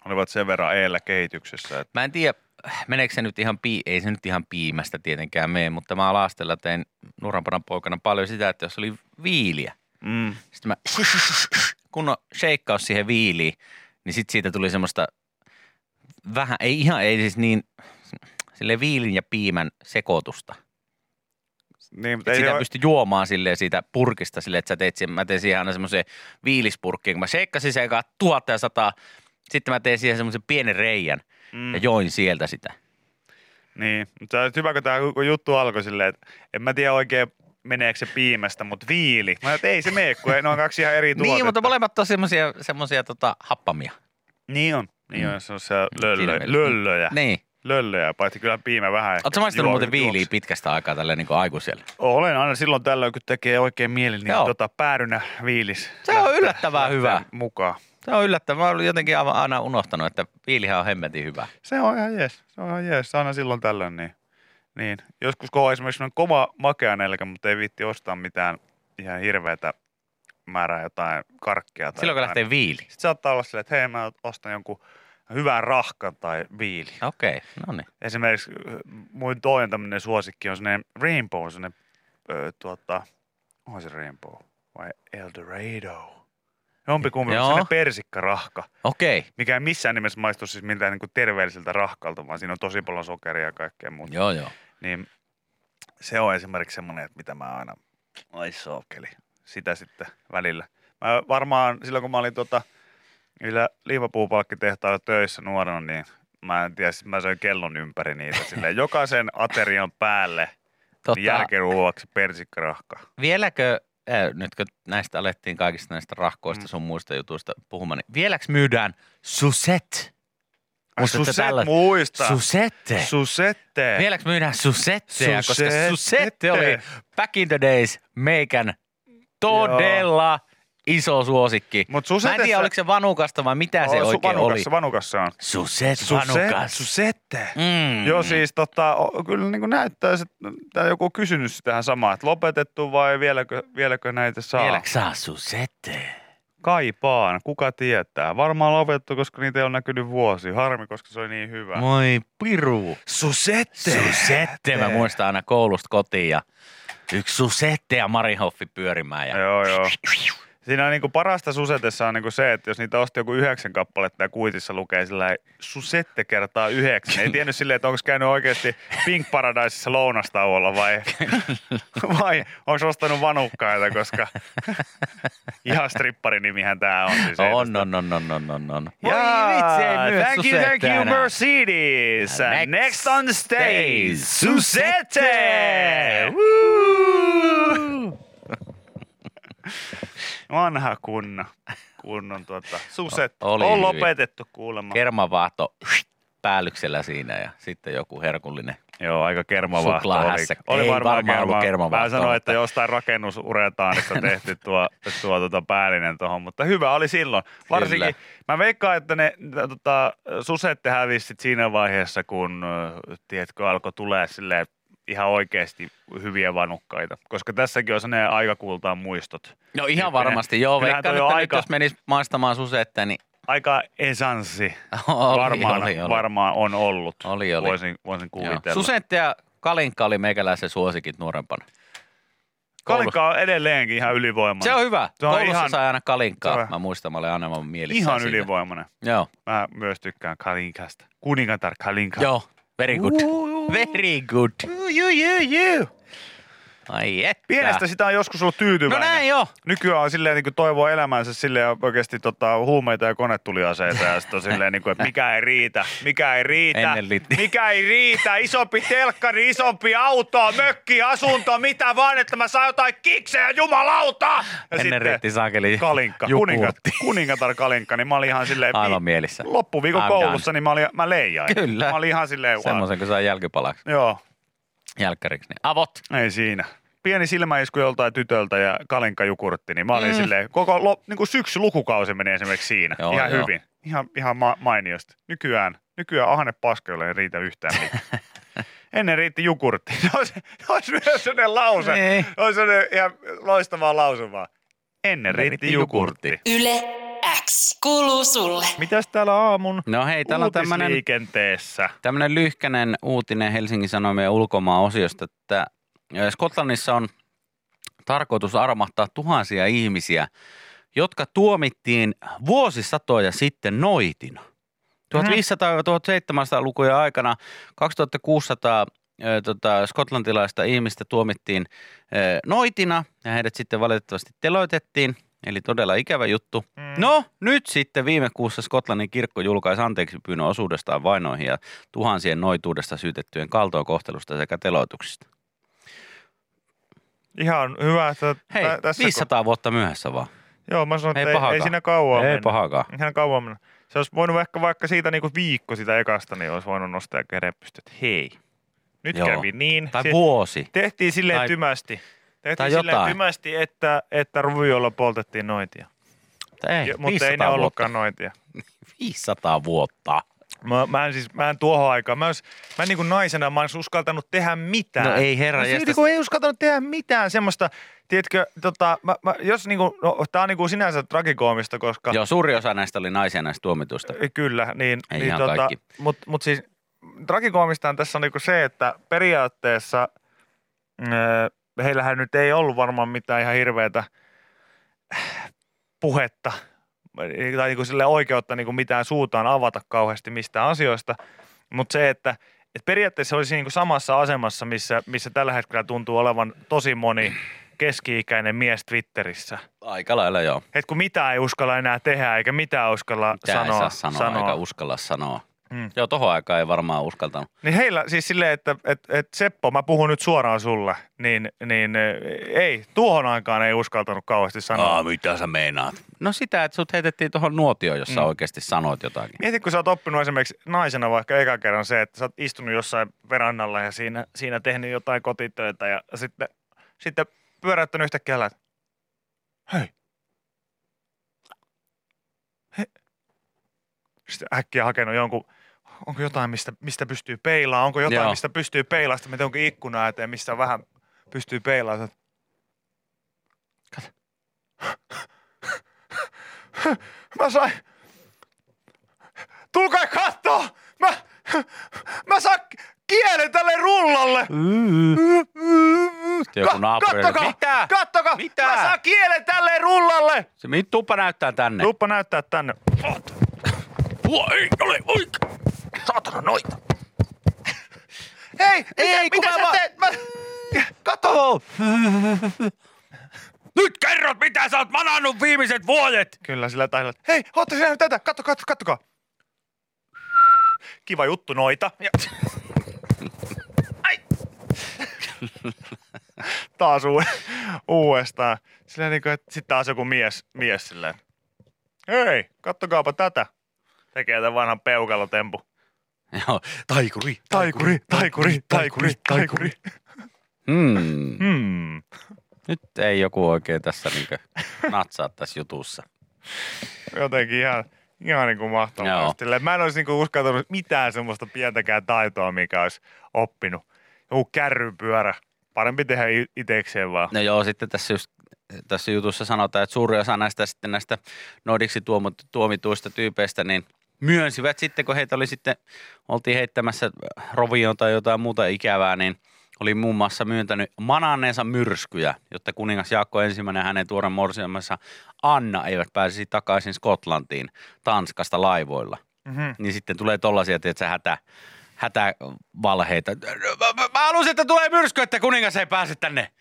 Olivat sen verran eellä kehityksessä. Että, Mä en tiedä, meneekö se nyt ihan, pii- ei se nyt ihan piimästä tietenkään mene, mutta mä alastella tein nuorampana poikana paljon sitä, että jos oli viiliä, mm, sitten mä kunnon sheikkaus siihen viiliin, niin sitten siitä tuli semmoista vähän, ei ihan, ei siis niin, sille viilin ja piimän sekoitusta. niin, mutta ei sitä ole- pysty juomaan silleen siitä purkista silleen, että sä teet siihen, mä teen siihen aina semmoiseen viilispurkkiin, kun mä sheikkasin sen kanssa tuhatta ja sataa, sitten mä tein siihen semmoisen pienen reijän mm, ja join sieltä sitä. Niin, mutta se on hyvä, kun tämä juttu alkoi silleen, että en mä tiedä oikein meneekö se piimästä, mutta viili. Mä että ei se mene, kun ne on kaksi ihan eri tuotetta. Niin, mutta molemmat on semmoisia, semmoisia tota, happamia. Niin on. Niin on, se on se löllö, löllöjä. Niin. Löllöjä, paitsi kyllä piimä vähän. Oletko maistanut muuten viiliä pitkästä aikaa tällä niin aikuisella? Olen aina silloin tällöin, kun tekee oikein mieli, niin Joo. tota, päärynä viilis. Se on yllättävän lähtee hyvä. Mukaan. Se on yllättävää. Mä olen jotenkin aivan aina unohtanut, että viilihän on hemmetin hyvä. Se on ihan jees. Se on ihan jees. Aina silloin tällöin. Niin. niin. Joskus kun on esimerkiksi semmoinen kova makea nälkä, mutta ei viitti ostaa mitään ihan hirveätä määrää jotain karkkia. Tai Silloin kun jotain. lähtee viili. Sitten saattaa olla silleen, että hei mä ostan jonkun hyvän rahkan tai viili. Okei, no niin. Esimerkiksi äh, mun toinen tämmöinen suosikki on semmoinen Rainbow, semmoinen ö, tuota, onko se Rainbow vai Eldorado? Jompikumpi, Joo. semmoinen persikkarahka, Okei. mikä ei missään nimessä maistu siis miltään niin kuin terveelliseltä rahkalta, vaan siinä on tosi paljon sokeria ja kaikkea muuta. Joo, joo. Niin se on esimerkiksi semmoinen, että mitä mä aina, ai sokeli, sitä sitten välillä. Mä varmaan silloin, kun mä olin tuota, niillä liivapuupalkkitehtailla töissä nuorena, niin mä en tiedä, mä söin kellon ympäri niitä. Silleen, jokaisen aterian päälle Totta, niin jälkiruoaksi persikkarahka. vieläkö, äh, nyt kun näistä alettiin kaikista näistä rahkoista sun muista jutuista puhumaan, niin vieläks myydään suset? Muistatko Suset tällaista? muista. Susette. Susette. Vieläks myydään susetteja, koska Susette. susette oli back in the days meikän todella iso suosikki. Mut Mä en susetessa- tiedä, oliko se vanukasta vai mitä se oikein vanukassa, oli. Vanukassa on. Suset, Suset, vanukas. susette. Mm. Joo, siis tota, kyllä niin näyttää, että joku on kysynyt tähän samaan, että lopetettu vai vieläkö, vieläkö näitä saa? Vieläkö saa susette? Kaipaan, kuka tietää. Varmaan lopetettu, koska niitä ei ole näkynyt vuosi. Harmi, koska se oli niin hyvä. Moi piru. Susette! Susette. Mä muistan aina koulusta kotiin ja yksi susette ja Marihoffi pyörimään. Ja... Joo, joo. Siinä on niinku parasta susetessa on niinku se, että jos niitä osti joku yhdeksän kappaletta ja kuitissa lukee sillä susette kertaa yhdeksän. Ei tiennyt silleen, että onko käynyt oikeasti Pink Paradiseissa lounastauolla vai, vai onko ostanut vanukkaita, koska ihan stripparinimihän tää on. Siis ei On, on, on, on, on, on, on. Voi vitsi, ei thank you, thank you. Mercedes. Next next, on the stage, stage, Susette. Woo! Vanha kunnon, kunnon tuota, Suset Oli on hyvin. lopetettu kuulemma. Kermavaahto päällyksellä siinä ja sitten joku herkullinen. Joo, aika kermavaahto oli. Oli Ei varmaan, varmaan ollut kerma. kermavaahtoa, Mä sanoin, että jostain rakennusuretaanista tehty tuo, tuo tuota päällinen tuohon, mutta hyvä oli silloin. Varsinkin, mä veikkaan, että ne tota, susette hävisi sit siinä vaiheessa, kun tiedätkö, alkoi tulee silleen ihan oikeasti hyviä vanukkaita. Koska tässäkin on sellainen aikakultaan muistot. No ihan Tyyppinen. varmasti, joo. Veikkaan, että on nyt aika- jos menis maistamaan susette, niin Aika esanssi oli, varmaan, oli, oli. varmaan on ollut. Oli, oli. Voisin, voisin Joo. kuvitella. Susette ja Kalinkka oli meikäläisen suosikit nuorempana. Kalikka on edelleenkin ihan ylivoimainen. Se on hyvä. Se on Koulussa ihan- sai aina on- Mä muistan, mä olin aina vaan mielissään Ihan siitä. ylivoimainen. Joo, Mä myös tykkään Kalinkasta. Kuningatar Kalinka. joo. Very good. Very good. Juu, juu, juu, juu. Ai että. Pienestä sitä on joskus ollut No tyytyväinen. näin jo. Nykyään on silleen niin kuin toivoo elämänsä silleen oikeasti tota, huumeita ja konetuliaseita ja sitten on silleen, niin kuin, että mikä ei riitä, mikä ei riitä, mikä ei riitä, isompi telkkari, isompi auto, mökki, asunto, mitä vaan, että mä saan jotain kiksejä, jumalauta! Ja Ennen riitti saakeli Kalinkka, kuningat, kuningatar Kalinkka, niin mä olin ihan silleen, Aivan mielissä. loppuviikon I'm koulussa, niin mä, olin, mä leijain. Kyllä. Mä olin ihan silleen. Semmoisen, kun sai jälkipalaksi. Joo, Jälkkäriksi. Niin avot. ei siinä. pieni silmäisku joltain tytöltä ja kalinkajukurtti, niin mä olin mm. silleen, koko lo, niin kuin syksy lukukausi meni esimerkiksi siinä. Joo, ihan joo. hyvin. Ihan, ihan ma- mainiosti. Nykyään, nykyään ahne paska, jolle ei riitä yhtään mitään. Ennen riitti jukurtti. Se olisi, se olisi myös sellainen lause. Niin. Se olisi sellainen ihan loistavaa lausuvaa. Ennen riitti jukurtti. Yle X kuuluu sulle. Mitäs täällä aamun No hei, täällä on tämmönen, tämmönen lyhkänen uutinen Helsingin Sanomien ulkomaan osiosta, että ö, Skotlannissa on tarkoitus armahtaa tuhansia ihmisiä, jotka tuomittiin vuosisatoja sitten noitina. 1500-1700-lukujen aikana 2600 ö, tota, skotlantilaista ihmistä tuomittiin ö, noitina ja heidät sitten valitettavasti teloitettiin. Eli todella ikävä juttu. Mm. No, nyt sitten viime kuussa Skotlannin kirkko julkaisi anteeksi pyynnön osuudestaan vainoihin ja tuhansien noituudesta syytettyjen kaltoinkohtelusta sekä teloituksista. Ihan hyvä, että Hei, tä- tässä 500 vuotta myöhässä vaan. Kun, joo, mä sanoin, Ei että ei, ei siinä kauan Ei mennä. pahakaan. Ihan kauan mennä. Se olisi voinut ehkä vaikka siitä niinku viikko sitä ekasta, niin olisi voinut nostaa ja kädenpystyt, että hei, nyt Joo. kävi niin. Tai Si- vuosi. Tehtiin silleen Tai- tymästi. Tehtiin tai jotain. että, että ruviolla poltettiin noitia. Ei, Jo- mutta ei 500 ne vuotta. ollutkaan noitia. 500 vuotta. Mä, mä en siis, mä en tuohon aikaan, mä, ois, mä en niin kuin naisena, mä en uskaltanut tehdä mitään. No ei herra Mä siis niin kuin ei uskaltanut tehdä mitään semmoista, tiedätkö, tota, mä, mä, jos niin kuin, no, tää on niin kuin sinänsä tragikoomista, koska Joo, suuri osa näistä oli naisia näistä tuomituista. Kyllä, niin, Ei niin ihan tota, kaikki. Mutta mut siis tragikoomistaan tässä on niinku se, että periaatteessa öö, heillähän nyt ei ollut varmaan mitään ihan hirveätä puhetta tai niinku sille oikeutta niinku mitään suutaan avata kauheasti mistään asioista. Mutta se, että et periaatteessa olisi niinku samassa asemassa, missä, missä tällä hetkellä tuntuu olevan tosi moni keski-ikäinen mies Twitterissä. Aika lailla joo. Et kun mitään ei uskalla enää tehdä eikä mitään uskalla Mitä sanoa. ei saa sanoa, sanoa. eikä uskalla sanoa. Mm. Joo, tohon aikaan ei varmaan uskaltanut. Niin heillä siis silleen, että et, et Seppo, mä puhun nyt suoraan sulle, niin, niin eh, ei, tuohon aikaan ei uskaltanut kauheasti sanoa. mitä sä meinaat? No sitä, että sut heitettiin tuohon nuotioon, jossa Mm. oikeasti sanoit jotakin. Mieti, kun sä oot oppinut esimerkiksi naisena vaikka eka kerran se, että sä oot istunut jossain verannalla ja siinä, siinä tehnyt jotain kotitöitä ja sitten, sitten pyöräyttänyt yhtäkkiä älä, hei. He. Sitten äkkiä hakenut jonkun, onko jotain, mistä, mistä pystyy peilaamaan, onko jotain, Joo. mistä pystyy peilaamaan, sitten onko ikkuna eteen, missä vähän pystyy peilaamaan. Kato. Mä sain, tulkaa kattoo! Mä, mä saan kielen tälle rullalle! Sitten joku naapuri. kattokaa! Mitä? Kattokaa! Mitä? Mä saan kielen tälle rullalle! Se mit tuppa näyttää tänne. Tuppa näyttää tänne. Tuo ei ole oikein. Saatana noita. Hei, Ei, mitä, kun mitä mä sä teet? Mä... Kato! Nyt kerrot, mitä sä oot manannut viimeiset vuodet. Kyllä sillä tahdella. Hei, ootte sinä tätä? Katso, katso, kattokaa. Kiva juttu noita. Ja... Ai. Taas uu- uudestaan. Silleen niin kuin, että sitten taas joku mies, mies silleen. Hei, kattokaapa tätä. Tekee tämän vanhan peukalotempu. Joo, taikuri. Taikuri, taikuri, taikuri, taikuri. Hmm. Hmm. Nyt ei joku oikein tässä niinkö natsaa tässä jutussa. Jotenkin ihan, ihan niin kuin mahtavaa. Mä en olisi niin kuin uskaltanut mitään semmoista pientäkään taitoa, mikä olisi oppinut. Joku kärrypyörä. Parempi tehdä itekseen vaan. No joo, sitten tässä, just, tässä jutussa sanotaan, että suuri osa näistä, sitten näistä noidiksi tuomituista tyypeistä, niin myönsivät sitten, kun heitä oli sitten, oltiin heittämässä rovioon tai jotain muuta ikävää, niin oli muun muassa myöntänyt mananneensa myrskyjä, jotta kuningas Jaakko ensimmäinen ja hänen tuoren morsiamassa Anna eivät pääsisi takaisin Skotlantiin Tanskasta laivoilla. Mm-hmm. Niin sitten tulee tollasia, että hätä, hätävalheita. Mä, mä, mä halusin, että tulee myrsky, että kuningas ei pääse tänne.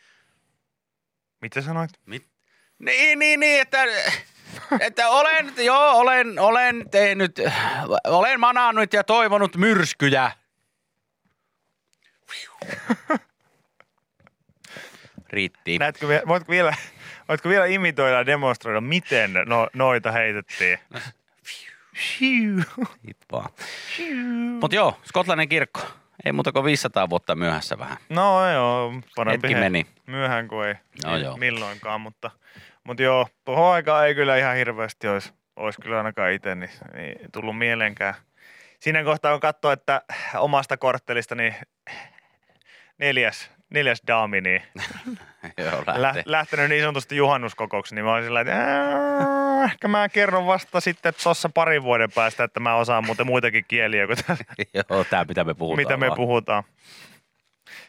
Mitä sanoit? Mit? Niin, niin, niin, että, että olen, joo, olen, olen tehnyt, olen manannut ja toivonut myrskyjä. Riitti. Näetkö, voitko vielä, voitko vielä imitoida ja demonstroida, miten no, noita heitettiin? Vaan. Mutta joo, Skotlannin kirkko. Ei muuta kuin 500 vuotta myöhässä vähän. No joo, parempi Hetki he- meni. myöhään kuin ei, No joo. milloinkaan, mutta, mutta joo, tuohon aikaan ei kyllä ihan hirveästi olisi, olisi kyllä ainakaan itse niin, niin tullut mieleenkään. Siinä kohtaa kun katsoo, että omasta korttelista niin neljäs, neljäs daami, niin Joo, lä- lähtenyt niin sanotusti juhannuskokouksi, niin mä olin sillä että "Ää, ehkä mä kerron vasta sitten tuossa parin vuoden päästä, että mä osaan muuten muitakin kieliä kuin tässä Joo, tämä mitä me puhutaan. mitä me vaan. puhutaan.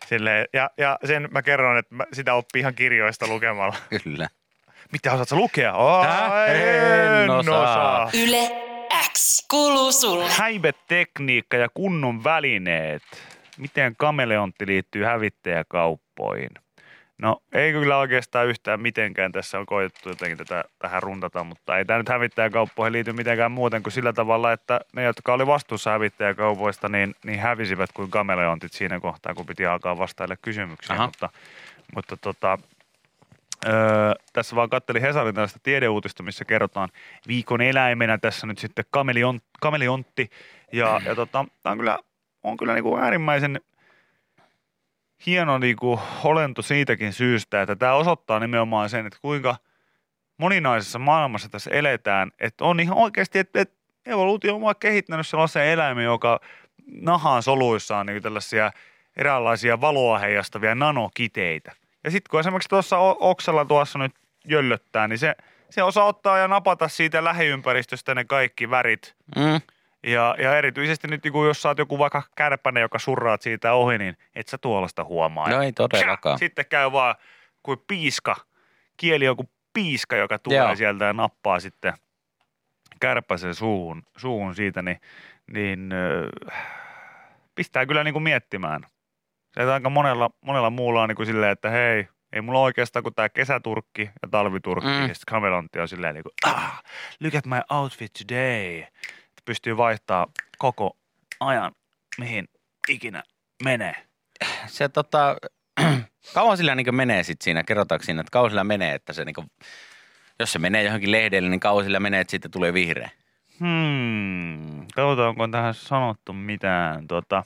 Silleen, ja, ja sen mä kerron, että mä sitä oppii ihan kirjoista lukemalla. Kyllä. Mitä osaat sä lukea? Oh, en En osaa. osaa. Yle X kuuluu sulle. Häivetekniikka ja kunnon välineet. Miten kameleontti liittyy hävittäjäkauppoihin? No ei kyllä oikeastaan yhtään mitenkään. Tässä on koettu jotenkin tätä, tähän runtata, mutta ei tämä nyt hävittäjäkauppoihin liity mitenkään muuten kuin sillä tavalla, että ne, jotka oli vastuussa hävittäjäkaupoista, niin, niin hävisivät kuin kameleontit siinä kohtaa, kun piti alkaa vastailla kysymyksiä. Aha. Mutta, mutta tota, Öö, tässä vaan kattelin Hesarin tällaista tiedeuutista, missä kerrotaan viikon eläimenä tässä nyt sitten kameleon, kameleontti. Ja, ja tota, tää on kyllä, on kyllä niinku äärimmäisen hieno niinku olento siitäkin syystä, että tämä osoittaa nimenomaan sen, että kuinka moninaisessa maailmassa tässä eletään. Että on ihan oikeasti, että, että evoluutio on vaan kehittänyt sellaisen eläimen, joka nahan soluissaan niin tällaisia eräänlaisia valoa heijastavia nanokiteitä. Ja sitten kun esimerkiksi tuossa o- oksalla tuossa nyt jöllöttää, niin se, se osaa ottaa ja napata siitä lähiympäristöstä ne kaikki värit. Mm. Ja, ja erityisesti nyt, niin kun jos oot joku vaikka kärpäne, joka surraat siitä ohi, niin et sä tuollaista huomaa. No ei todellakaan. Sitten käy vaan kuin piiska, kieli on kuin piiska, joka tulee Joo. sieltä ja nappaa sitten kärpäsen suuhun, suuhun siitä, niin, niin pistää kyllä niin kuin miettimään. Se aika monella, monella muulla on niin kuin silleen, että hei, ei mulla oikeastaan kuin tämä kesäturkki ja talviturkki. Mm. Ja sitten kamelontti on silleen niin kuin, ah, look at my outfit today. Että pystyy vaihtaa koko ajan, mihin ikinä menee. Se tota, kauan sillä niin menee sit siinä, kerrotaanko siinä, että kauan sillä menee, että se niin jos se menee johonkin lehdelle, niin kauan sillä menee, että siitä tulee vihreä. Hmm, katsotaan, onko tähän sanottu mitään. Tota,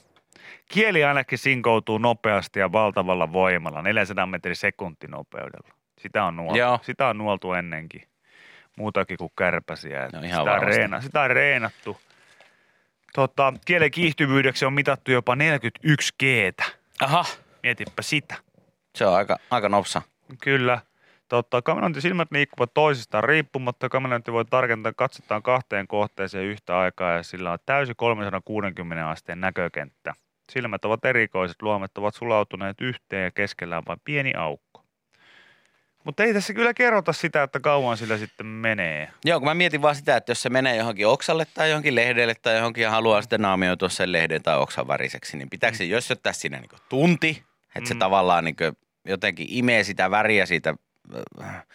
kieli ainakin sinkoutuu nopeasti ja valtavalla voimalla, 400 metrin sekuntinopeudella. Sitä on, nuoltu, Joo. sitä on nuoltu ennenkin. Muutakin kuin kärpäsiä. No ihan sitä, on reena, sitä on reenattu. Tota, kielen kiihtyvyydeksi on mitattu jopa 41 g Aha. Mietipä sitä. Se on aika, aika nopsa. Kyllä. Totta, kameleontin silmät liikkuvat toisistaan riippumatta. Kameleontti voi tarkentaa katsotaan kahteen kohteeseen yhtä aikaa ja sillä on täysi 360 asteen näkökenttä. Silmät ovat erikoiset, luomet ovat sulautuneet yhteen ja keskellä on vain pieni aukko. Mutta ei tässä kyllä kerrota sitä, että kauan sillä sitten menee. Joo, kun mä mietin vaan sitä, että jos se menee johonkin oksalle tai johonkin lehdelle tai johonkin ja haluaa sitten naamioitua sen lehden tai oksan väriseksi, niin pitääkö se jössöttää siinä niin tunti, että se Mm. tavallaan niin jotenkin imee sitä väriä siitä äh,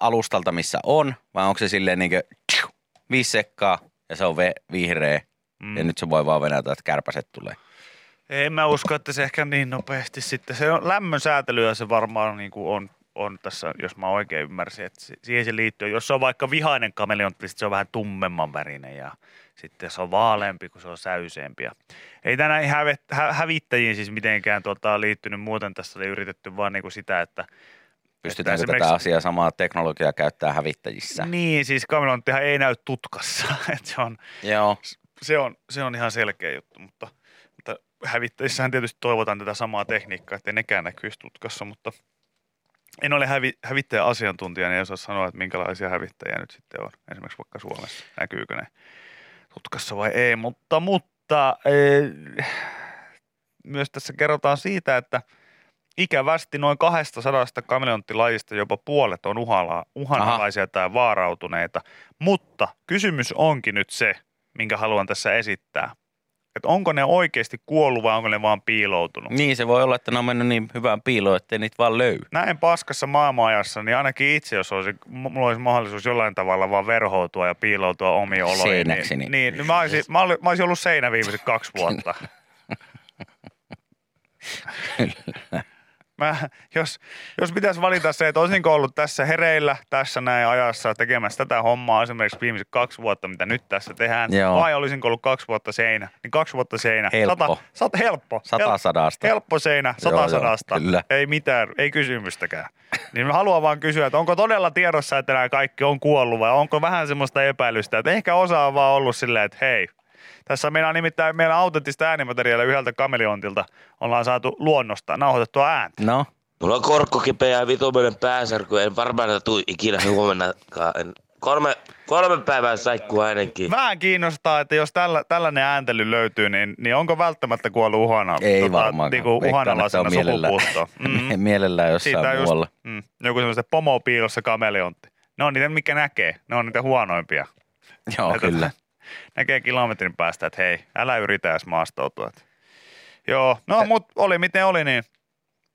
alustalta, missä on, vai onko se silleen niin kuin, viisi sekkaa ja se on ve- vihreä Mm. ja nyt se voi vaan venätä, että kärpäset tulee. En mä usko, että se ehkä niin nopeasti sitten. Se on lämmön säätelyä se varmaan niin kuin on, on tässä, jos mä oikein ymmärsin, että si- siihen se liittyy. Jos se on vaikka vihainen kameleontti, niin se on vähän tummemman värinen ja sitten se on vaaleampi, kun se on säyseempi. Ja Ei tänään hävet, hä, hävittäjiin siis mitenkään tuota, liittynyt muuten. Tässä oli yritetty vaan niin kuin sitä, että Pystytäänkö Että tätä asiaa samaa teknologiaa käyttää hävittäjissä? niin, siis kameleonttihan ei näy tutkassa. että se on, Joo, se on, se on ihan selkeä juttu, mutta hävittäjissähän tietysti toivotaan tätä samaa tekniikkaa, ettei nekään näkyisi tutkassa, mutta en ole hävi, hävittäjä-asiantuntija, niin en osaa sanoa, että minkälaisia hävittäjiä nyt sitten on, esimerkiksi vaikka Suomessa, näkyykö ne tutkassa vai ei, mutta, mutta eh, myös tässä kerrotaan siitä, että ikävästi noin 200 kameleonttilajista jopa puolet on uhalla, uhanalaisia tai vaarautuneita, mutta kysymys onkin nyt se, minkä haluan tässä esittää. Että onko ne oikeasti kuollut vai onko ne vaan piiloutunut? niin se voi olla, että ne on mennyt niin hyvään piiloon, ettei niitä vaan löy. Näin paskassa maailmanajassa, niin ainakin itse, jos olisi, mulla olisi mahdollisuus jollain tavalla vaan verhoutua ja piiloutua omiin oloihin. Seinäksi, niin, niin- niin, niin mä, olisin, mä, oli- mä olisin ollut seinä viimeiset kaksi vuotta. Mä, jos, jos pitäisi valita se, että olisinko ollut tässä hereillä, tässä näin ajassa tekemässä tätä hommaa esimerkiksi viimeiset kaksi vuotta, mitä nyt tässä tehdään, Joo. vai olisinko ollut kaksi vuotta seinä, niin kaksi vuotta seinä. Helppo. Sata, sata, helppo. Sata sadasta. Helppo seinä, sata joo, sadasta. kyllä. Ei mitään, ei kysymystäkään. Niin mä haluan vaan kysyä, että onko todella tiedossa, että nämä kaikki on kuollut vai onko vähän semmoista epäilystä, että ehkä osa on vaan ollut silleen, että hei, tässä meillä on nimittäin meidän autenttista äänimateriaalia yhdeltä kameleontilta. Ollaan saatu luonnosta nauhoitettua ääntä. No, Mulla on korkko kipeä ja vitumainen pääsärky. En varmaan tuu ikinä huomennakaan. En, kolme, kolme päivää saikkua ainakin. Vähän kiinnostaa, että jos tällä, tällainen ääntely löytyy, niin, niin onko välttämättä kuollut uhana, ei tota, varmaan. Niinku uhanalaisena sukupuuttoon? Mm. mielellään jossain Siitä on just, muualla. mm, joku semmoinen pomopiilossa kameleontti. Ne on niitä, mikä näkee. Ne on niitä huonoimpia. Joo, Että kyllä. Näkee kilometrin päästä, että hei, älä yritä edes maastoutua. Joo, no mut oli miten oli, niin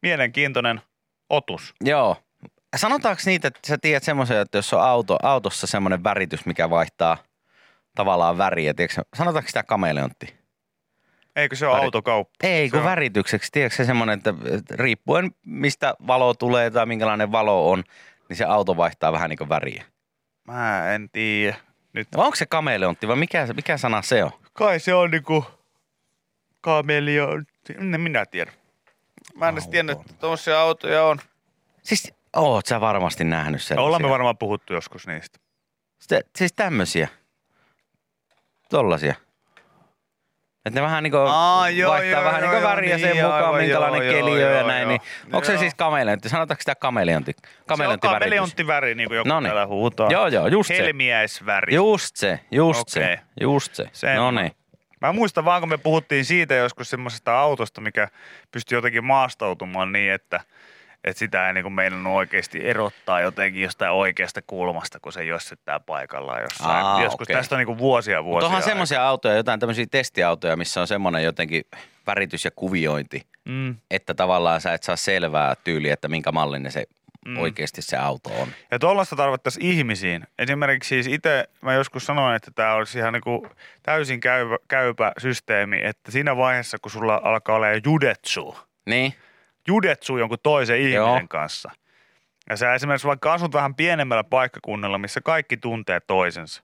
mielenkiintoinen otus. Joo. Sanotaanko niitä, että sä tiedät semmoisen, että jos on auto, autossa semmoinen väritys, mikä vaihtaa tavallaan väriä, tiedätkö, sanotaanko sitä kameleontti? Eikö se ole Väri- autokauppa? Ei, Se kun on- väritykseksi, tiedätkö se semmoinen, että riippuen mistä valo tulee tai minkälainen valo on, niin se auto vaihtaa vähän niin kuin väriä. Mä en tiedä. Nyt No onko se kameleontti vai mikä, mikä sana se on? kai se on niinku kameleontti. En minä tiedä. Mä en edes tiennyt, että tuollaisia autoja on. Siis oot sä varmasti nähnyt sellaisia. Ollaan me varmaan puhuttu joskus niistä. Sitten, siis tämmöisiä. Tollasia. Että ne vähän niinku Aa, joo, vaihtaa joo, vähän joo, niinku joo, väriä sen niin, mukaan, aivan, minkälainen joo, keli on joo, ja joo, näin. joo. Niin, onko se Joo. siis kameleontti? Sanotaanko sitä kameleontti? Se on kameleonttiväri, niin kuin joku Noniin. täällä huutaa. Joo, joo, just se. Helmiäisväri. Just se, just Okei. se, just se. Semmoinen. No niin. Mä muistan vaan, kun me puhuttiin siitä joskus semmoisesta autosta, mikä pystyy jotenkin maastoutumaan niin, että, että sitä ei niin meinannut oikeasti erottaa jotenkin jostain oikeasta kulmasta, kun se jossittää paikallaan jossain. Aa, joskus okei. tästä on niin vuosia vuosia. Mutta onhan semmoisia autoja, jotain tämmöisiä testiautoja, missä on semmoinen jotenkin väritys ja kuviointi, Mm. että tavallaan sä et saa selvää tyyliä, että minkä mallinen se Mm. oikeasti se auto on. Ja tuollaista tarvittaisiin ihmisiin. Esimerkiksi siis itse mä joskus sanoin, että tämä olisi ihan niin täysin käypä, käypä systeemi, että siinä vaiheessa, kun sulla alkaa olla judetsu, Niin? Judetsu jonkun toisen ihmisen Joo. kanssa. Ja sä esimerkiksi vaikka asut vähän pienemmällä paikkakunnalla, missä kaikki tuntee toisensa,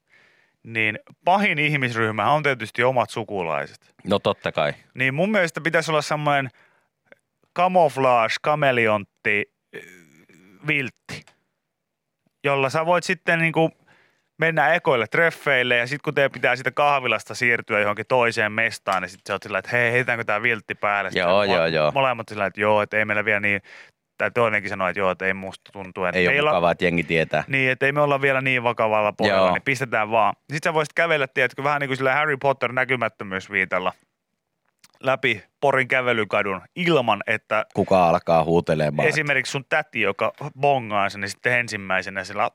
niin pahin ihmisryhmä on tietysti omat sukulaiset. No totta kai. Niin mun mielestä pitäisi olla semmoinen camouflage, kameleontti, äh, viltti, jolla sä voit sitten niinku mennä ekoille treffeille ja sitten kun teidän pitää siitä kahvilasta siirtyä johonkin toiseen mestaan, niin sitten sä oot sillä, että hei, heitetäänkö tämä viltti päälle. Sitten Joo, joo, joo. Molemmat sillä, että joo, että ei meillä vielä niin, tai toinenkin sanoi, että joo, että ei musta tuntuu, että Ei ole olla- mukavaa, että jengi tietää. niin, että ei me olla vielä niin vakavalla pohjalla, Joo. niin pistetään vaan. Sitten sä voisit kävellä, tiedätkö, vähän niin kuin sillä Harry Potter näkymättömyysviitalla läpi Porin kävelykadun ilman, että Kuka alkaa huutelemaan? esimerkiksi sun täti, joka bongaa sen, niin sitten ensimmäisenä sillä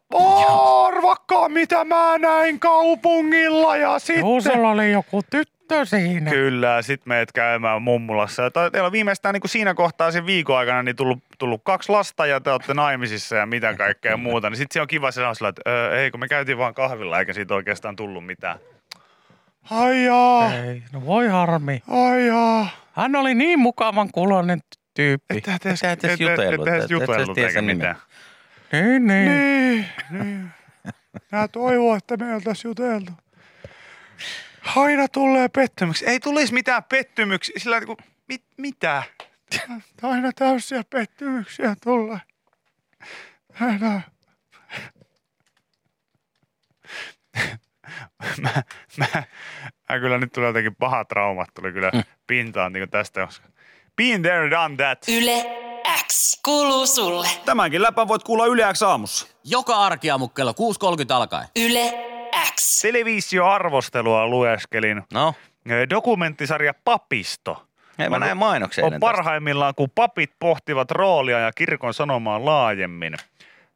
arvakkaa mitä mä näin kaupungilla ja sitten... Joo, sulla oli joku tyttö siinä. Kyllä, sit meet käymään mummulassa. Ja teillä on viimeistään niin kuin siinä kohtaa sen viikon aikana niin tullut, tullut kaksi lasta ja te olette naimisissa ja mitä kaikkea muuta. Niin sitten se on kiva se on sillä, että ei kun me käytiin vaan kahvilla eikä siitä oikeastaan tullut mitään. Ai jaa, Ei, no voi harmi. ai jaa. Hän oli niin mukavan kulonen tyyppi. Että et edes, et- et- jutellut, et edes et- et- et jutellut tiedä eikä sen nimeä. mitään. Niin, niin. Niin, niin. Mä toivon, että me oltaisiin juteltu. Aina tulee pettymyksiä. Ei tulisi mitään pettymyksiä. Sillä kun, mit, mitä? Aina täysiä pettymyksiä tulee. Aina. Mä, mä, mä, kyllä nyt tulee jotenkin paha traumat. Tuli kyllä pintaan niin tästä. Been there, done that. Yle X kuuluu sulle. Tämänkin läpän voit kuulla Yle X aamussa. Joka arkiaamu kello 6.30 alkaen. Yle X. Televisioarvostelua lueskelin. No, Dokumenttisarja Papisto ei mä näin mainoksen on parhaimmillaan, kun papit pohtivat roolia ja kirkon sanomaa laajemmin.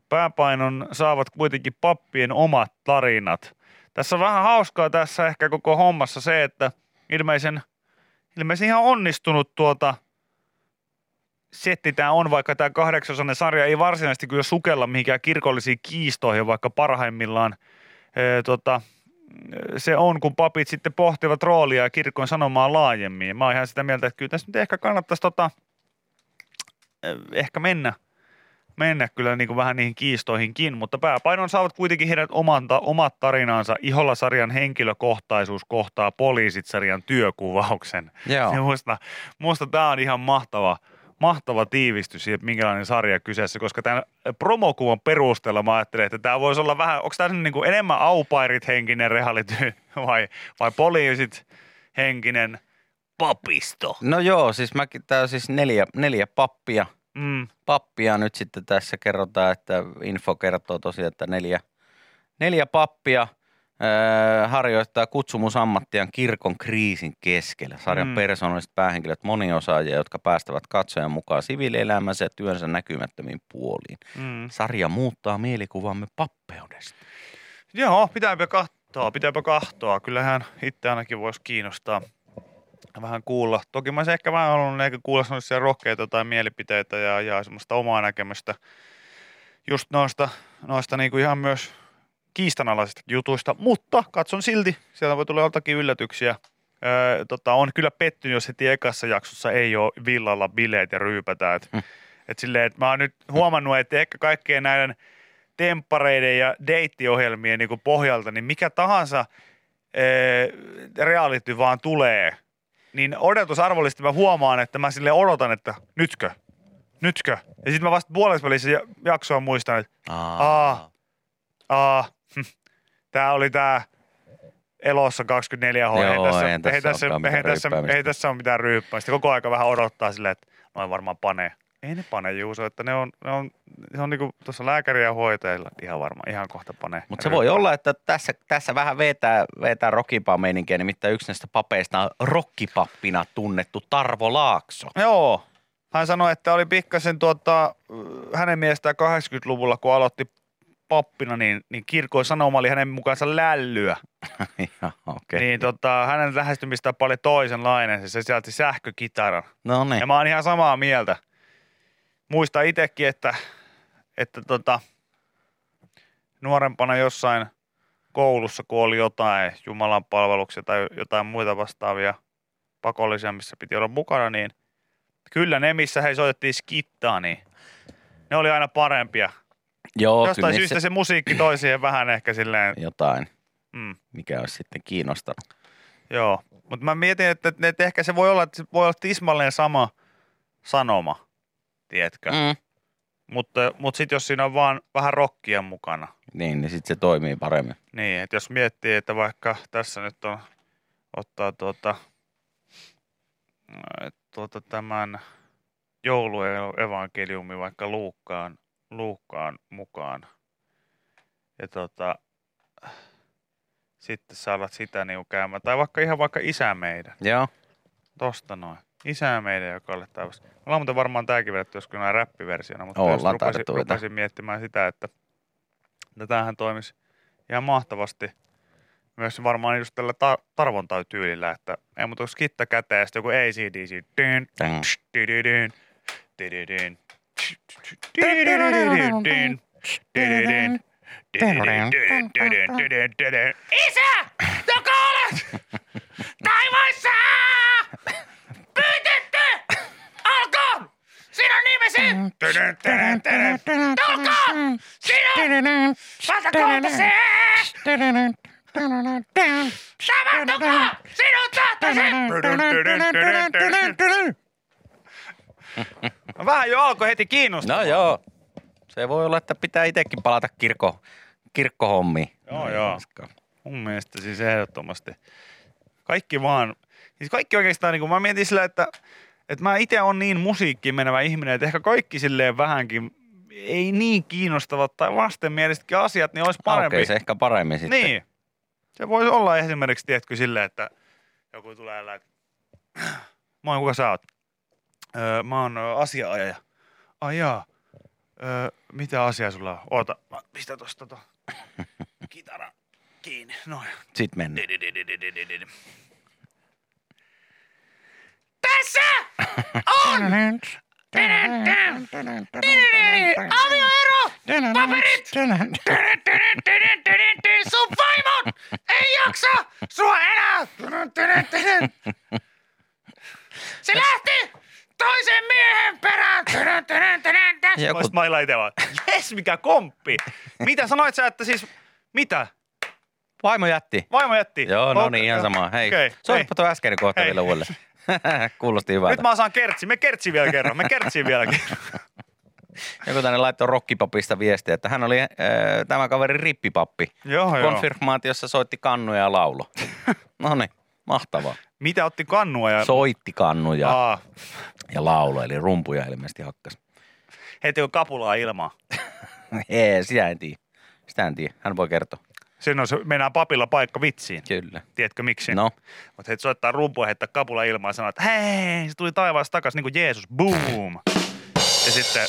Pääpainon saavat kuitenkin pappien omat tarinat. Tässä on vähän hauskaa tässä ehkä koko hommassa se, että ilmeisen, ilmeisen ihan onnistunut tuota setti tämä on, vaikka tämä kahdeksasosainen sarja ei varsinaisesti kyllä sukella mihinkään kirkollisiin kiistoihin, vaikka parhaimmillaan ee, tota, se on, kun papit sitten pohtivat roolia ja kirkon sanomaa laajemmin. Mä oon ihan sitä mieltä, että kyllä tässä nyt ehkä kannattaisi tota, ehkä mennä, mennä kyllä niin kuin vähän niihin kiistoihinkin, mutta pääpainon saavat kuitenkin heidän oman, omat tarinansa. Iholla-sarjan henkilökohtaisuus kohtaa poliisit-sarjan työkuvauksen. Joo. Ja musta, musta tämä on ihan mahtava, mahtava tiivistys että minkälainen sarja kyseessä, koska tämän promokuvan perusteella mä ajattelen, että tämä voisi olla vähän, onko tämä niin kuin enemmän aupairit henkinen reality vai, vai poliisit henkinen papisto? No joo, siis mäkin, tää on siis neljä, neljä pappia. Mm. Pappia nyt sitten tässä kerrotaan, että info kertoo tosiaan, että neljä, neljä pappia ää, harjoittaa kutsumusammattiaan kirkon kriisin keskellä. Sarjan Mm. persoonalliset päähenkilöt moniosaajia, jotka päästävät katsojan mukaan siviilielämänsä ja työnsä näkymättömiin puoliin. Mm. Sarja muuttaa mielikuvamme pappeudesta. Joo, pitääpä kahtoa, pitääpä kahtoa. Kyllähän itse ainakin voisi kiinnostaa vähän kuulla. Toki mä olisin ehkä vähän halunnut ehkä kuulla sellaisia rohkeita tai mielipiteitä ja, ja semmoista omaa näkemystä just noista, noista niin kuin ihan myös kiistanalaisista jutuista, mutta katson silti, sieltä voi tulla joltakin yllätyksiä. Öö, tota, on kyllä pettynyt, jos heti ekassa jaksossa ei ole villalla bileet ja ryypätään. Et, et silleen, että mä oon nyt huomannut, että ehkä kaikkien näiden temppareiden ja deittiohjelmien niin pohjalta, niin mikä tahansa ee, reality vaan tulee, niin odotusarvollisesti mä huomaan, että mä sille odotan, että nytkö, nytkö. Ja sitten mä vasta puolessa välissä ja- jaksoa muistan, että aa, aa, hm, tää oli tää elossa 24 h. Joo, ei tässä, ei, tässä, olekaan mitään ei, tässä, ryyppäämistä. ei tässä ole mitään ryyppäämistä. Koko aika vähän odottaa silleen, että noin varmaan panee. Ei ne pane Juuso, että ne on, ne on, se on niinku tuossa lääkäri ja hoitajilla ihan varmaan, ihan kohta panee. Mutta se voi olla, että tässä, tässä vähän vetää, vetää rockipaa meininkiä, nimittäin yksi näistä papeista on rokkipappina tunnettu Tarvo Laakso. Joo. Hän sanoi, että oli pikkasen tuota, hänen mielestään 80-luvulla, kun aloitti pappina, niin, niin kirkon sanoma oli hänen mukaansa lällyä. Joo, okei. Niin tota, hänen lähestymistapa oli toisenlainen. Se sisälti sähkökitaran. No niin. Ja mä oon ihan samaa mieltä. Muista itsekin, että, että tota, nuorempana jossain koulussa, kun oli jotain Jumalan palveluksia tai jotain muita vastaavia pakollisia, missä piti olla mukana, niin kyllä ne, missä he soitettiin skittaa, niin ne oli aina parempia. Joo, Jostain kyllä syystä se se musiikki toi siihen vähän ehkä silleen, jotain, mm, mikä olisi sitten kiinnostanut. joo. Mutta mä mietin, että, että ehkä se voi olla, että se voi olla tismalleen sama sanoma, tiedätkö? Mm. Mutta, mutta sitten jos siinä on vaan vähän rockia mukana, Niin, niin sitten se toimii paremmin. niin että jos miettii, että vaikka tässä nyt on, ottaa tuota, tuota tämän jouluevankeliumi vaikka Luukkaan, Luukkaan mukaan. Ja tota, sitten sä alat sitä niinku käymään. Tai vaikka ihan vaikka isä meidän. Joo. Tosta noin. Isä meidän, joka oli taivas. Me ollaan muuten varmaan tääkin vedetty joskus näin räppiversiona, mutta Ollaan just rupesin, rupesin miettimään sitä, että tätähän toimisi ihan mahtavasti myös varmaan just tällä ta- tarvontatyylillä, että ei muuta kuin skitta käteen ja sitten joku ACDC. Dyn. Isä, joka olet taivaissa! Tahtosi! No vähän jo alkoi heti kiinnostaa. No joo. Se voi olla, että pitää itsekin palata kirkko, kirkkohommiin. Joo, joo. Mun mielestä siis ehdottomasti. Kaikki vaan, siis kaikki oikeastaan, niin kuin mä mietin sillä, että, että mä itse on niin musiikkiin menevä ihminen, että ehkä kaikki silleen vähänkin ei niin kiinnostavat tai vastenmielisetkin asiat, niin olisi parempi. Okei, se ehkä paremmin sitten. Niin. Se voisi olla esimerkiksi, tiedätkö, silleen, että joku tulee että moi, kuka sä oot? Öö, mä oon asiaajaja. Ai jaa. Öö, mitä asiaa sulla on? Oota, mä pistän tosta to kitara kiinni. Noin. Sitten mennään. Tässä on avioero! Paperit! Sun vaimon ei jaksa sua enää! Se lähti toisen miehen perään. Joku, Voisit mailla itse vaan, jes mikä komppi. Mitä sanoit sä, että siis, mitä? vaimo jätti. Vaimo jätti. Joo, no niin, ihan sama. Hei, Okei, soitapa tuo äskeinen kohta Hei. vielä uudelleen. Kuulosti Nyt hyvältä. mä osaan kertsi. Me kertsi vielä kerran. Me kertsi vielä kerran. Joku tänne laittoi rokkipapista viestiä, että hän oli äh, tämä kaveri rippipappi. joo, joo. Konfirmaatiossa soitti kannuja ja laulo. no niin, mahtavaa. Mitä otti kannua ja... Soitti kannuja Aa, ja laulo, eli rumpuja ilmeisesti hakkas. heti kun kapulaa ilmaa. Ei, sitä en tiedä. Sitä en tiedä. Hän voi kertoa. Siinä on se, mennään papilla paikka vitsiin. Kyllä. Tiedätkö miksi? No, Mutta heti soittaa rumpua ja heittää kapula ilmaa ja sanoo, että hei, se tuli taivaasta takaisin niin kuin Jeesus. Boom. Ja sitten,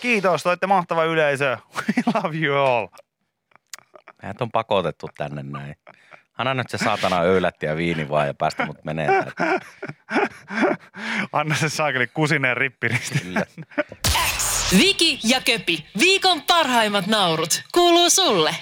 kiitos, toitte mahtava yleisö. We love you all. meidät on pakotettu tänne näin. Anna nyt se saatana öylätti ja viini vaan ja päästä mut menee. Anna se saakeli kusineen rippiristi. Kyllä. Viki ja Köpi, viikon parhaimmat naurut, kuuluu sulle.